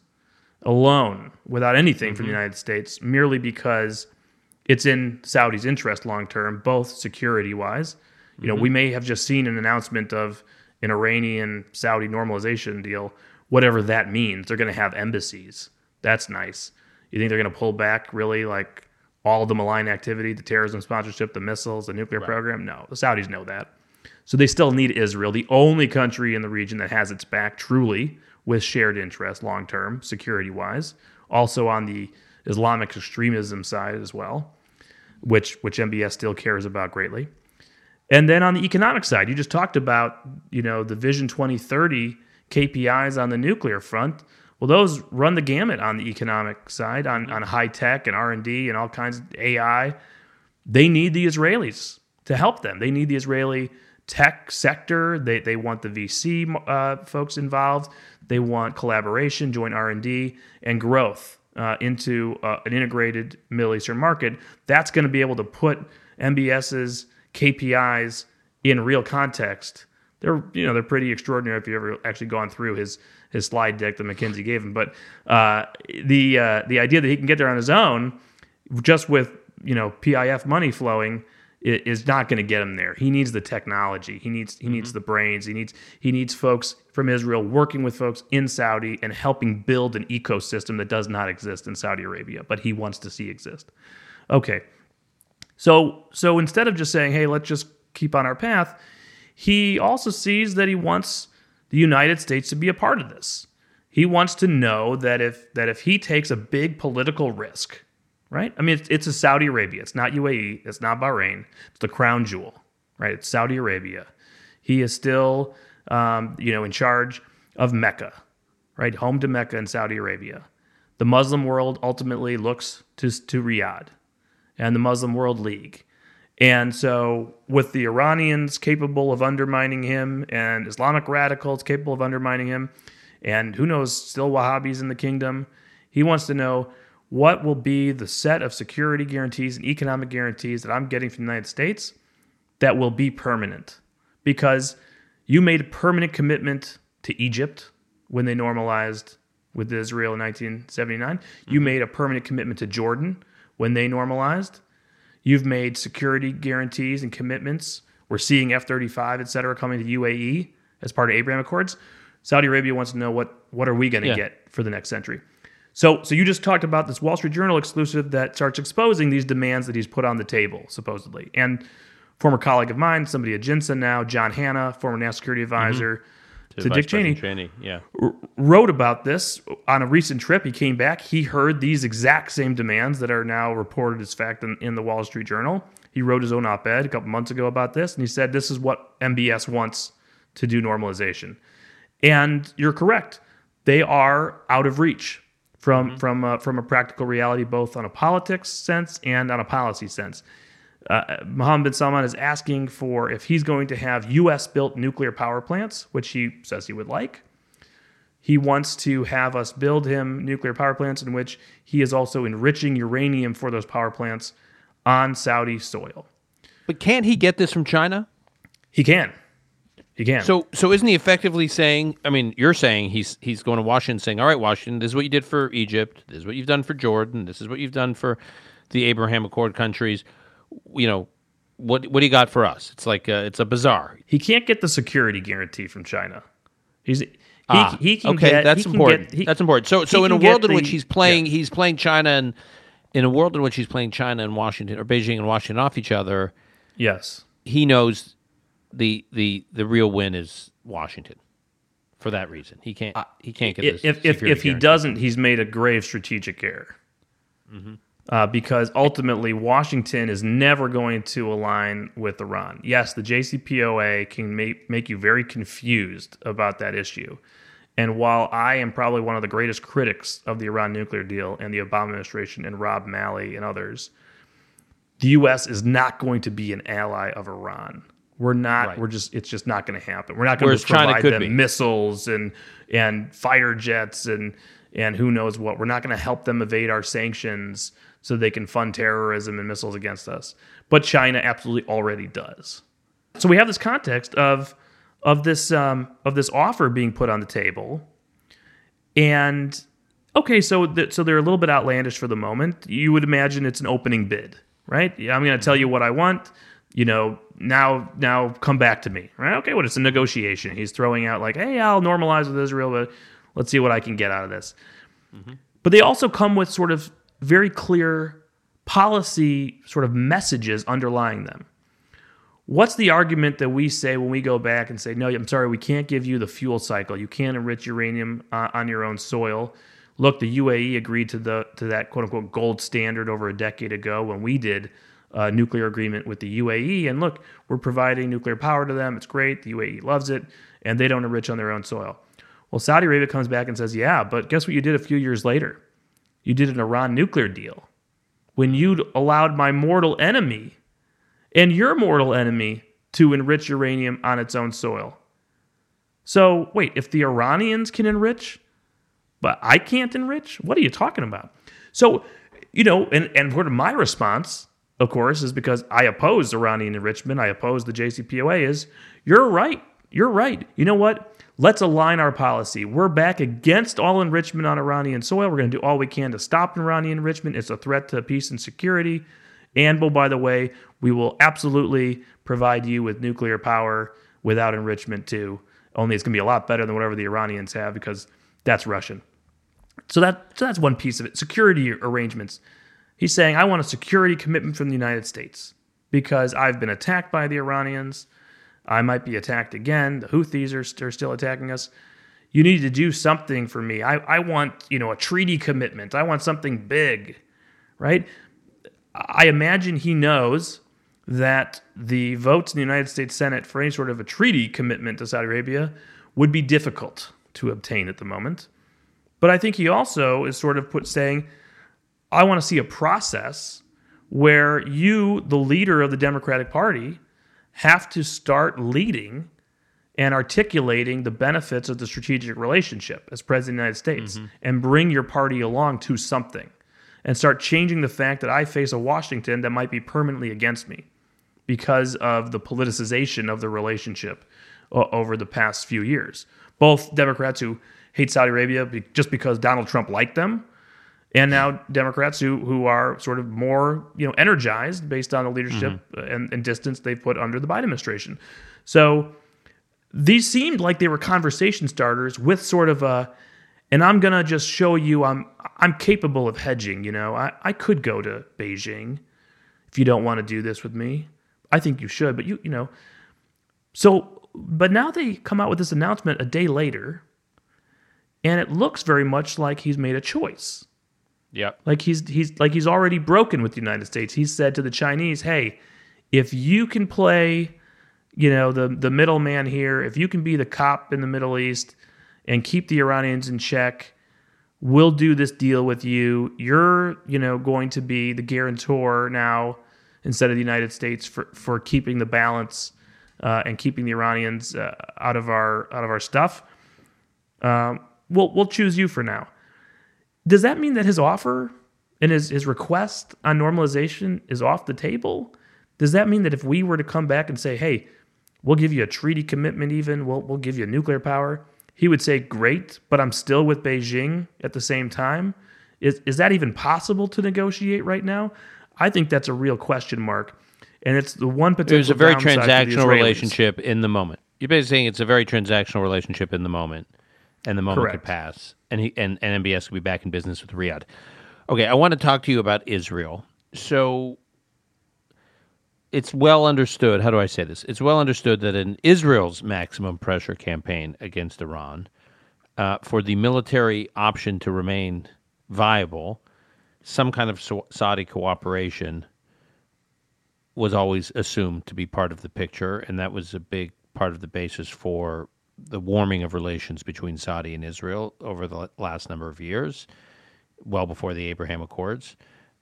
alone, without anything mm-hmm. from the mm-hmm. United States, merely because it's in Saudi's interest long term, both security wise. You know, mm-hmm. we may have just seen an announcement of an Iranian Saudi normalization deal whatever that means. They're going to have embassies. That's nice. You think they're going to pull back really like all the malign activity, the terrorism sponsorship, the missiles, the nuclear right. program? No, the Saudis know that. So they still need Israel, the only country in the region that has its back truly with shared interest long term, security wise. Also on the Islamic extremism side as well, which which MBS still cares about greatly. And then on the economic side, you just talked about, you know, the Vision 2030 KPIs on the nuclear front. Well, those run the gamut on the economic side, on, on high tech and R and D and all kinds of AI. They need the Israelis to help them. They need the Israeli tech sector. They they want the VC uh, folks involved. They want collaboration, joint R and D, and growth uh, into uh, an integrated Middle Eastern market. That's going to be able to put MBS's KPIs in real context. They're you know they're pretty extraordinary if you've ever actually gone through his his slide deck that McKinsey gave him. But uh, the uh, the idea that he can get there on his own, just with you know PIF money flowing, is not going to get him there. He needs the technology. He needs he needs mm-hmm. the brains. He needs he needs folks from Israel working with folks in Saudi and helping build an ecosystem that does not exist in Saudi Arabia, but he wants to see exist. Okay. So so instead of just saying, "Hey, let's just keep on our path," he also sees that he wants the United States to be a part of this. He wants to know that if that if he takes a big political risk, right? I mean, it's, it's a Saudi Arabia. It's not UAE. It's not Bahrain. It's the crown jewel, right? It's Saudi Arabia. He is still, um, you know, in charge of Mecca, right? Home to Mecca in Saudi Arabia. The Muslim world ultimately looks to, to Riyadh and the Muslim World League. And so, with the Iranians capable of undermining him and Islamic radicals capable of undermining him, and who knows, still Wahhabis in the kingdom, he wants to know what will be the set of security guarantees and economic guarantees that I'm getting from the United States that will be permanent. Because you made a permanent commitment to Egypt when they normalized with Israel in 1979. You mm-hmm. made a permanent commitment to Jordan when they normalized. You've made security guarantees and commitments. We're seeing F 35, et cetera, coming to UAE as part of Abraham Accords. Saudi Arabia wants to know what, what are we going to yeah. get for the next century. So, so you just talked about this Wall Street Journal exclusive that starts exposing these demands that he's put on the table, supposedly. And former colleague of mine, somebody at JINSA now, John Hannah, former national security mm-hmm. advisor mm-hmm. to, to Dick Cheney, Cheney yeah. wrote about this on a recent trip. He came back. He heard these exact same demands that are now reported as fact in, in the Wall Street Journal. He wrote his own op-ed a couple months ago about this, and he said this is what MBS wants to do normalization. And you're correct; they are out of reach from mm-hmm. from uh, from a practical reality, both on a politics sense and on a policy sense. Uh, Mohammed bin Salman is asking for if he's going to have U.S. built nuclear power plants, which he says he would like. He wants to have us build him nuclear power plants in which he is also enriching uranium for those power plants on Saudi soil. But can't he get this from China? He can. So, so isn't he effectively saying? I mean, you're saying he's he's going to Washington, saying, "All right, Washington, this is what you did for Egypt. This is what you've done for Jordan. This is what you've done for the Abraham Accord countries. You know, what what do you got for us? It's like a, it's a bazaar. He can't get the security guarantee from China. He's he, ah, he can okay, get, that's important. Get, he, that's important. So, so in a world in the, which he's playing, yeah. he's playing China, and in a world in which he's playing China and Washington or Beijing and Washington off each other, yes, he knows the the the real win is Washington. For that reason, he can't he can't get this. If if, if he doesn't, he's made a grave strategic error. Mm-hmm. Uh, because ultimately, Washington is never going to align with Iran. Yes, the JCPOA can make, make you very confused about that issue. And while I am probably one of the greatest critics of the Iran nuclear deal and the Obama administration and Rob Malley and others, the U.S. is not going to be an ally of Iran. We're not. Right. We're just. It's just not going to happen. We're not going to provide them be. missiles and and fighter jets and and who knows what. We're not going to help them evade our sanctions so they can fund terrorism and missiles against us. But China absolutely already does. So we have this context of of this um, of this offer being put on the table, and okay, so th- so they're a little bit outlandish for the moment. You would imagine it's an opening bid, right? I'm going to tell you what I want you know, now now come back to me. Right? Okay, what? Well, it's a negotiation. He's throwing out like, hey, I'll normalize with Israel, but let's see what I can get out of this. Mm-hmm. But they also come with sort of very clear policy sort of messages underlying them. What's the argument that we say when we go back and say, no, I'm sorry, we can't give you the fuel cycle. You can't enrich uranium uh, on your own soil. Look, the UAE agreed to the to that quote unquote gold standard over a decade ago when we did uh, nuclear agreement with the UAE. And look, we're providing nuclear power to them. It's great. The UAE loves it, and they don't enrich on their own soil. Well, Saudi Arabia comes back and says, yeah, but guess what you did a few years later? You did an Iran nuclear deal when you allowed my mortal enemy and your mortal enemy to enrich uranium on its own soil. So, wait, if the Iranians can enrich, but I can't enrich? What are you talking about? So, you know, and, and of my response, of course, is because I oppose Iranian enrichment, I oppose the JCPOA, is you're right. You're right. You know what? Let's align our policy. We're back against all enrichment on Iranian soil. We're going to do all we can to stop Iranian enrichment. It's a threat to peace and security. And, well, by the way, we will absolutely provide you with nuclear power without enrichment too. Only it's going to be a lot better than whatever the Iranians have because that's Russian. So that so that's one piece of it. Security arrangements. He's saying I want a security commitment from the United States because I've been attacked by the Iranians. I might be attacked again. The Houthis are, are still attacking us. You need to do something for me. I, I want, you know, a treaty commitment. I want something big, right? I imagine he knows that the votes in the United States Senate for any sort of a treaty commitment to Saudi Arabia would be difficult to obtain at the moment. But I think he also is sort of put saying, I want to see a process where you, the leader of the Democratic Party, have to start leading and articulating the benefits of the strategic relationship as president of the United States mm-hmm. and bring your party along to something and start changing the fact that I face a Washington that might be permanently against me because of the politicization of the relationship uh, over the past few years. Both Democrats who hate Saudi Arabia just because Donald Trump liked them, and now Democrats who who are sort of more you know energized based on the leadership mm-hmm. and, and distance they've put under the Biden administration. So these seemed like they were conversation starters with sort of a and I'm gonna just show you I'm I'm capable of hedging. You know, I, I could go to Beijing if you don't want to do this with me. I think you should, but you you know. So, but now they come out with this announcement a day later, and it looks very much like he's made a choice. Yeah. Like he's he's like he's already broken with the United States. He said to the Chinese, "Hey, if you can play, you know, the the middleman here, if you can be the cop in the Middle East and keep the Iranians in check, we'll do this deal with you. You're, you know, going to be the guarantor now instead of the United States for for keeping the balance uh, and keeping the Iranians uh, out of our out of our stuff. Um, we'll we'll choose you for now. Does that mean that his offer and his his request on normalization is off the table? Does that mean that if we were to come back and say, "Hey, we'll give you a treaty commitment, even we'll we'll give you nuclear power," he would say, "Great, but I'm still with Beijing at the same time." Is is that even possible to negotiate right now? I think that's a real question mark, and it's the one potential. There's a very transactional relationship in the moment. You're basically saying it's a very transactional relationship in the moment and the moment Correct. could pass, and he and, and MBS could be back in business with Riyadh. Okay, I want to talk to you about Israel. So it's well understood. How do I say this? It's well understood that in Israel's maximum pressure campaign against Iran, uh, for the military option to remain viable, some kind of Saudi cooperation was always assumed to be part of the picture, and that was a big part of the basis for the warming of relations between Saudi and Israel over the last number of years, well before the Abraham Accords.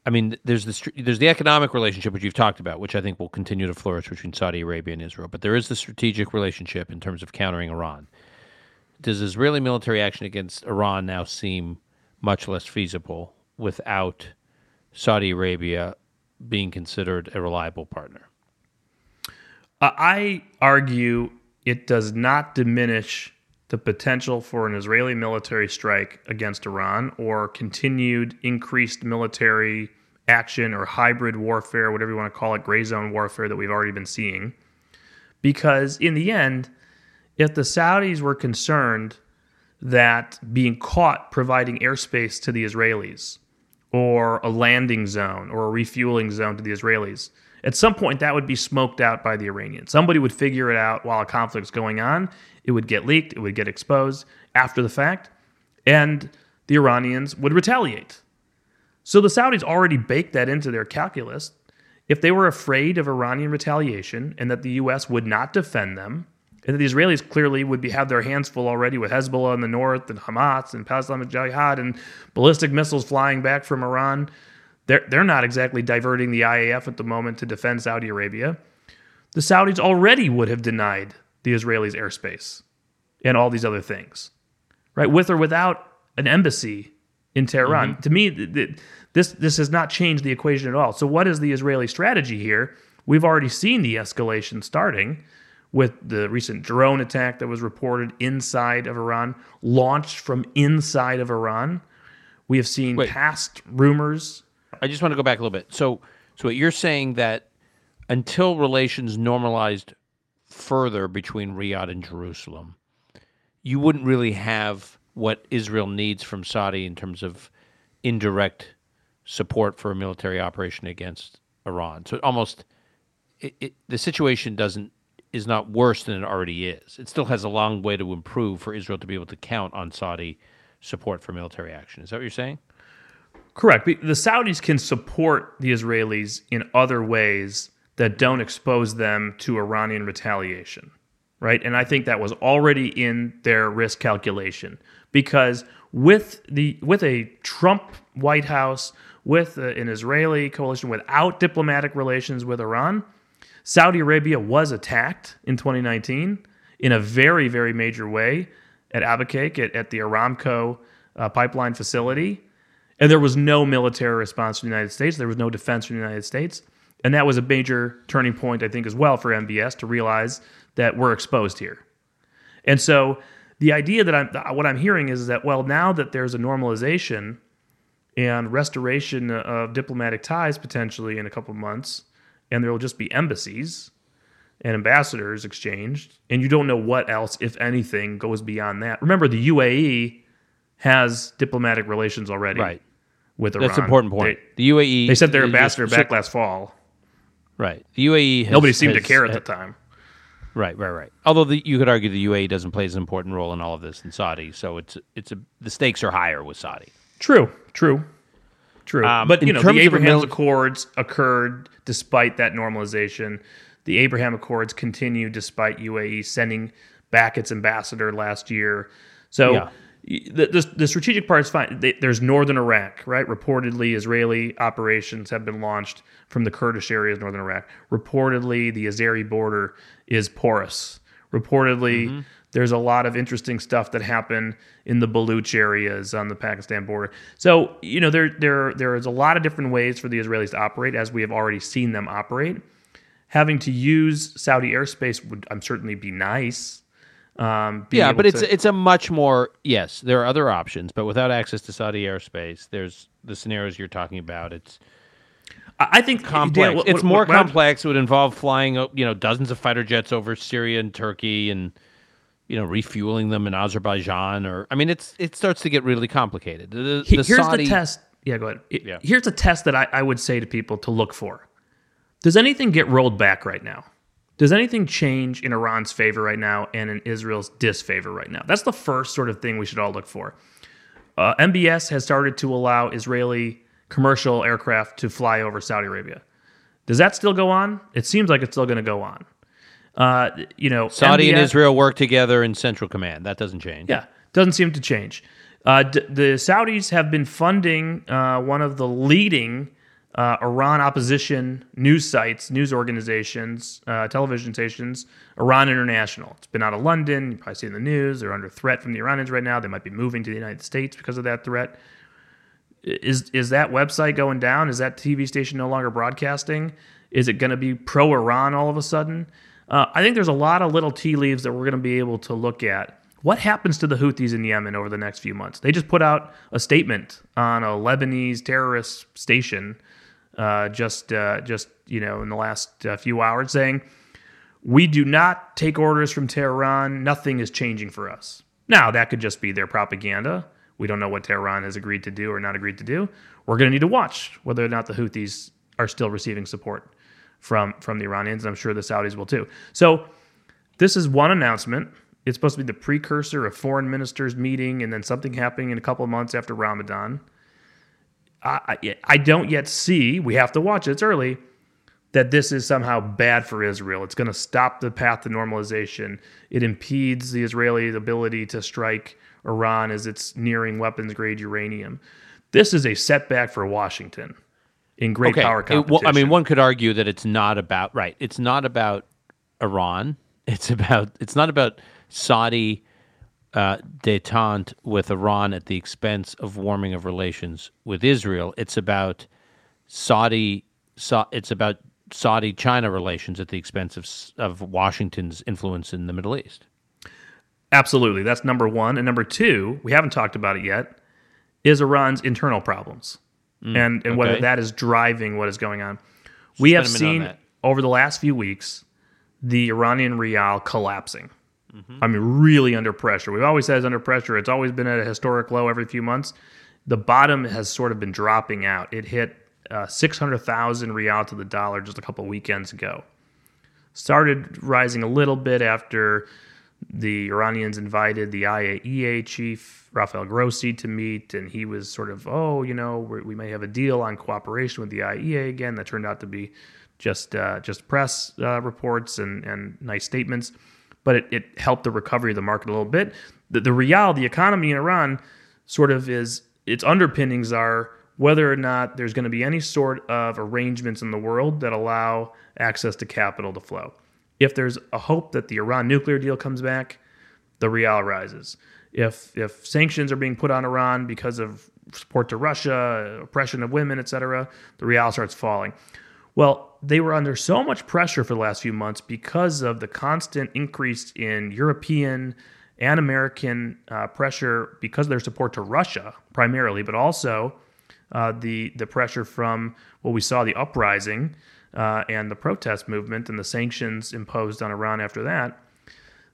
I mean, there's the there's the economic relationship which you've talked about, which I think will continue to flourish between Saudi Arabia and Israel. But there is the strategic relationship in terms of countering Iran. Does Israeli military action against Iran now seem much less feasible without Saudi Arabia being considered a reliable partner? Uh, I argue it does not diminish the potential for an Israeli military strike against Iran or continued increased military action or hybrid warfare, whatever you want to call it, gray zone warfare that we've already been seeing. Because in the end, if the Saudis were concerned that being caught providing airspace to the Israelis or a landing zone or a refueling zone to the Israelis at some point, that would be smoked out by the Iranians. Somebody would figure it out while a conflict's going on. It would get leaked, it would get exposed after the fact, and the Iranians would retaliate. So the Saudis already baked that into their calculus. If they were afraid of Iranian retaliation and that the U.S. would not defend them, and that the Israelis clearly would be have their hands full already with Hezbollah in the north and Hamas and Palestine Jihad and ballistic missiles flying back from Iran, they're, they're not exactly diverting the IAF at the moment to defend Saudi Arabia. the Saudis already would have denied the Israelis airspace and all these other things, right? With or without an embassy in Tehran. Mm-hmm. To me, th- th- this this has not changed the equation at all. So, what is the Israeli strategy here? We've already seen the escalation starting with the recent drone attack that was reported inside of Iran, launched from inside of Iran. We have seen Wait. past rumors. I just want to go back a little bit. So, so you're saying that until relations normalized further between Riyadh and Jerusalem, you wouldn't really have what Israel needs from Saudi in terms of indirect support for a military operation against Iran. So, almost it, it, the situation doesn't is not worse than it already is. It still has a long way to improve for Israel to be able to count on Saudi support for military action. Is that what you're saying? Correct. The Saudis can support the Israelis in other ways that don't expose them to Iranian retaliation, right? And I think that was already in their risk calculation because with the with a Trump White House, with an Israeli coalition without diplomatic relations with Iran, Saudi Arabia was attacked in 2019 in a very, very major way at Abqaiq, at, at the Aramco uh, pipeline facility. And there was no military response from the United States. There was no defense from the United States. And that was a major turning point, I think, as well for MBS to realize that we're exposed here. And so the idea that I'm, what I'm hearing is that, well, now that there's a normalization and restoration of diplomatic ties potentially in a couple months, and there will just be embassies and ambassadors exchanged, and you don't know what else, if anything, goes beyond that. Remember, the UAE has diplomatic relations already Right. With Iran. That's an important point. They, the UAE they sent their ambassador back last fall. Right. The UAE has, Nobody seemed to care at the time. Right, right, right. Although the, you could argue the UAE doesn't play as an important role in all of this in Saudi, so it's it's a the stakes are higher with Saudi. True, true, true. Um, but you know, the Abraham Accords occurred despite that normalization. The Abraham Accords continue despite UAE sending back its ambassador last year. So Yeah. The, the, the strategic part is fine. They- There's northern Iraq, right? Reportedly, Israeli operations have been launched from the Kurdish areas of northern Iraq. Reportedly, the Azeri border is porous. Reportedly, there's a lot of interesting stuff that happened in the Baluch areas on the Pakistan border. So, you know, there there there is a lot of different ways for the Israelis to operate, as we have already seen them operate. Having to use Saudi airspace would, um, certainly be nice. Um, Yeah, but it's to- it's a much more yes. There are other options, but without access to Saudi airspace, there's the scenarios you're talking about. It's I think complex. Dan, what- it's more what I'm- complex. It would involve flying, uh, you know, dozens of fighter jets over Syria and Turkey, and you know, refueling them in Azerbaijan. Or I mean, it's it starts to get really complicated. The, the here's Saudi, the test. Yeah, go ahead. It- Yeah. Here's a test that I, I would say to people to look for. Does anything get rolled back right now? Does anything change in Iran's favor right now and in Israel's disfavor right now? That's the first sort of thing we should all look for. Uh, MBS has started to allow Israeli commercial aircraft to fly over Saudi Arabia. Does that still go on? It seems like it's still going to go on. Uh, you know, Saudi and Israel work together in Central Command. That doesn't change. yeah, doesn't seem to change. Uh, d- the Saudis have been funding uh, one of the leading uh, Iran opposition news sites, news organizations, uh, television stations, Iran International. It's been out of London. You probably see in the news. They're under threat from the Iranians right now. They might be moving to the United States because of that threat. Is is that website going down? Is that TV station no longer broadcasting? Is it going to be pro Iran all of a sudden? Uh, I think there's a lot of little tea leaves that we're going to be able to look at. What happens to the Houthis in Yemen over the next few months? They just put out a statement on a Lebanese terrorist station, uh, just uh, just you know in the last uh, few hours, saying we do not take orders from Tehran. Nothing is changing for us. Now, that could just be their propaganda. We don't know what Tehran has agreed to do or not agreed to do. We're going to need to watch whether or not the Houthis are still receiving support from, from the Iranians. And I'm sure the Saudis will too. So, this is one announcement. It's supposed to be the precursor of foreign ministers meeting and then something happening in a couple of months after Ramadan. I, I, I don't yet see, we have to watch it, it's early, that this is somehow bad for Israel. It's going to stop the path to normalization. It impedes the Israeli ability to strike Iran as it's nearing weapons grade uranium. This is a setback for Washington in great Okay. power It- competition. well, I mean, one could argue that it's not about right. It's not about Iran. It's about. It's not about Saudi uh, détente with Iran at the expense of warming of relations with Israel. It's about Saudi. Sa- it's about Saudi China relations at the expense of of Washington's influence in the Middle East. Absolutely, that's number one. And number two, we haven't talked about it yet, is Iran's internal problems and and okay. whether that is driving what is going on. We have spend a minute on seen over the last few weeks the Iranian rial collapsing. I mean, really under pressure. We've always said it's under pressure. It's always been at a historic low every few months. The bottom has sort of been dropping out. It hit uh, 600,000 rial to the dollar just a couple weekends ago. Started rising a little bit after the Iranians invited the IAEA chief, Rafael Grossi, to meet, and he was sort of, oh, you know, we we may have a deal on cooperation with the IAEA again. That turned out to be just uh, just press uh, reports and, and nice statements, but it, it helped the recovery of the market a little bit. The, the rial, the economy in Iran, sort of is its underpinnings are whether or not there's going to be any sort of arrangements in the world that allow access to capital to flow. If there's a hope that the Iran nuclear deal comes back, the rial rises. If if sanctions are being put on Iran because of support to Russia, oppression of women, etc., the rial starts falling. Well, they were under so much pressure for the last few months because of the constant increase in European and American uh, pressure because of their support to Russia primarily, but also uh, the the pressure from what we saw the uprising uh, and the protest movement and the sanctions imposed on Iran after that.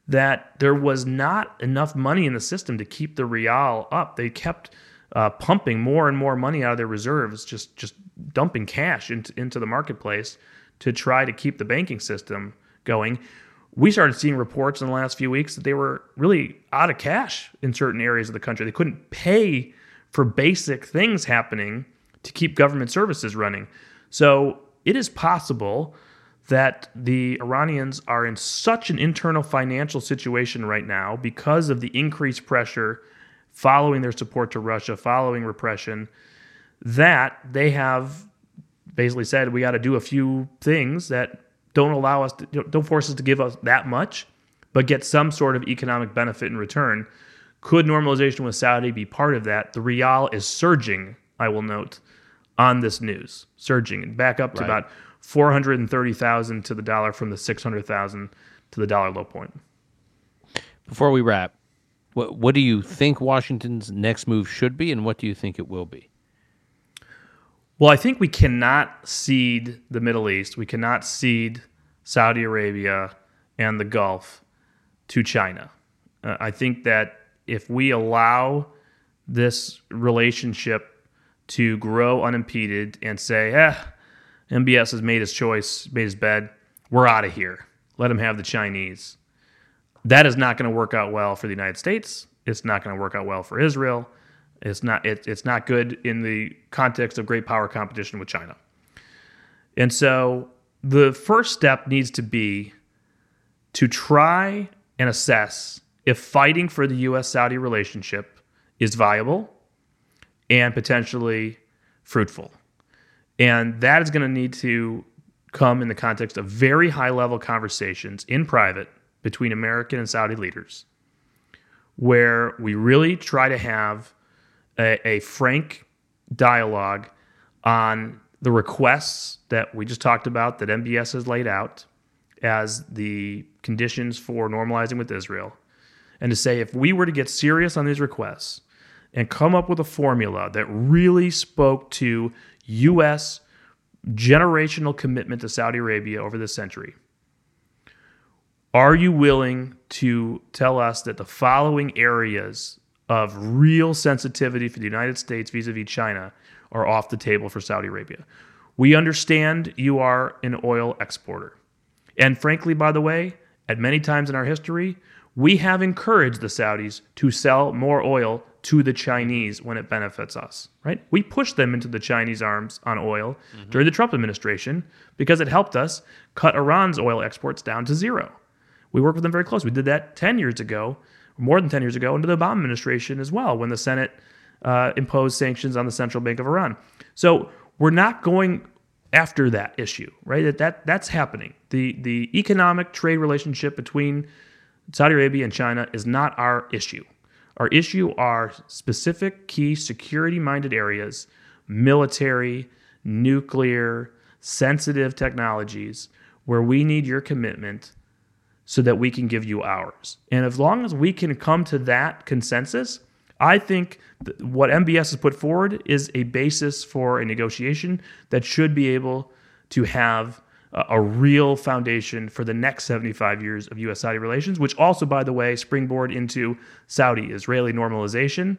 That there was not enough money in the system to keep the rial up. They kept uh, pumping more and more money out of their reserves, just just dumping cash into into the marketplace to try to keep the banking system going. We started seeing reports in the last few weeks that they were really out of cash in certain areas of the country. They couldn't pay for basic things happening to keep government services running. So it is possible that the Iranians are in such an internal financial situation right now because of the increased pressure following their support to Russia, following repression, that they have basically said we got to do a few things that don't allow us to, don't force us to give us that much, but get some sort of economic benefit in return. Could normalization with Saudi be part of that? The rial is surging, I will note, on this news, surging and back up to Right. about 430,000 to the dollar from the 600,000 to the dollar low point. Before we wrap, what what do you think Washington's next move should be, and what do you think it will be? Well, I think we cannot cede the Middle East. We cannot cede Saudi Arabia and the Gulf to China. Uh, I think that if we allow this relationship to grow unimpeded and say, eh, MBS has made his choice, made his bed, we're out of here. Let him have the Chinese. That is not going to work out well for the United States. It's not going to work out well for Israel. It's not it, it's not good in the context of great power competition with China. And so the first step needs to be to try and assess if fighting for the US Saudi relationship is viable and potentially fruitful. And that is going to need to come in the context of very high level conversations in private between American and Saudi leaders, where we really try to have a, a frank dialogue on the requests that we just talked about that MBS has laid out as the conditions for normalizing with Israel. And to say if we were to get serious on these requests and come up with a formula that really spoke to U.S. generational commitment to Saudi Arabia over this century, are you willing to tell us that the following areas of real sensitivity for the United States vis a vis China are off the table for Saudi Arabia? We understand you are an oil exporter. And frankly, by the way, at many times in our history, we have encouraged the Saudis to sell more oil to the Chinese when it benefits us, right? We pushed them into the Chinese arms on oil mm-hmm. during the Trump administration because it helped us cut Iran's oil exports down to zero. We work with them very close. We did that 10 years ago, more than 10 years ago, under the Obama administration as well, when the Senate uh, imposed sanctions on the Central Bank of Iran. So we're not going after that issue, right? That, that that's happening. The the economic trade relationship between Saudi Arabia and China is not our issue. Our issue are specific key security minded areas, military, nuclear, sensitive technologies where we need your commitment so that we can give you ours. And as long as we can come to that consensus, I think what MBS has put forward is a basis for a negotiation that should be able to have a, real foundation for the next 75 years of US Saudi relations, which also, by the way, springboard into Saudi Israeli normalization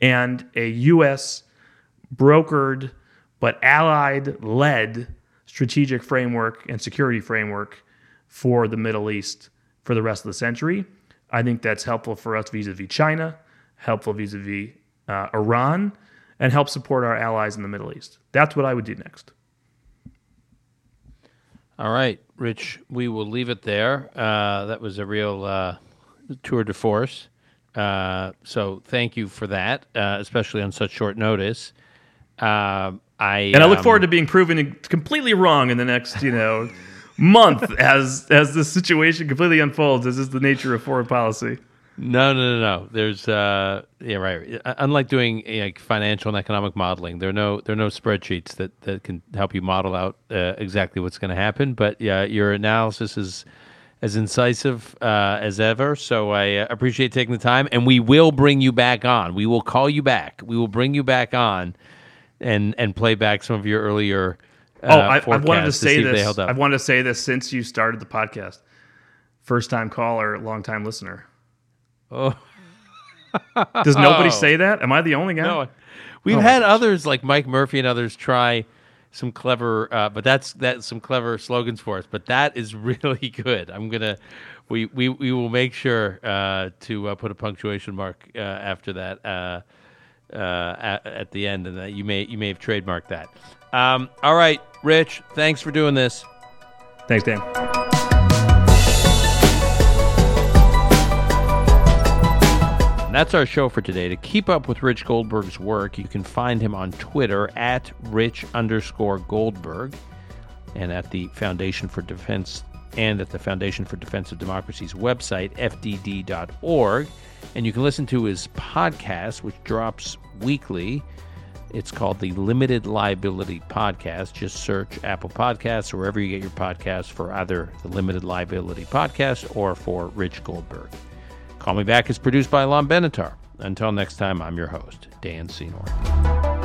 and a US brokered but allied led strategic framework and security framework for the Middle East for the rest of the century. I think that's helpful for us vis a vis China, helpful vis a vis Iran, and help support our allies in the Middle East. That's what I would do next. All right, Rich, we will leave it there. Uh, that was a real uh, tour de force. Uh, so thank you for that, uh, especially on such short notice. Uh, I and I look um, forward to being proven completely wrong in the next, you know, month as as this situation completely unfolds. As is the nature of foreign policy. No, no, no, no. There's uh, yeah, right. Unlike doing like financial and economic modeling, there are no there are no spreadsheets that that can help you model out uh, exactly what's going to happen. But yeah, your analysis is as incisive uh, as ever. So I uh, appreciate taking the time, and we will bring you back on. We will call you back. We will bring you back on, and and play back some of your earlier. Uh, oh, I, I wanted to say they this. I wanted to say this since you started the podcast. First time caller, long time listener. Oh. [laughs] Does nobody Oh. say that? Am I the only guy? No, we've Oh had others like Mike Murphy and others try some clever, uh, but that's that's some clever slogans for us. But that is [laughs] really good. I'm gonna, we we, we will make sure uh, to uh, put a punctuation mark uh, after that uh, uh, at, at the end, and that you may you may have trademarked that. Um, all right, Rich, thanks for doing this. Thanks, Dan. And that's our show for today. To keep up with Rich Goldberg's work, you can find him on Twitter at Rich underscore Goldberg and at the Foundation for Defense and at the Foundation for Defense of Democracies website, fdd.org. And you can listen to his podcast, which drops weekly. It's called the Limited Liability Podcast. Just search Apple Podcasts or wherever you get your podcasts for either the Limited Liability Podcast or for Rich Goldberg. Call Me Back is produced by Alon Benatar. Until next time, I'm your host, Dan Senor.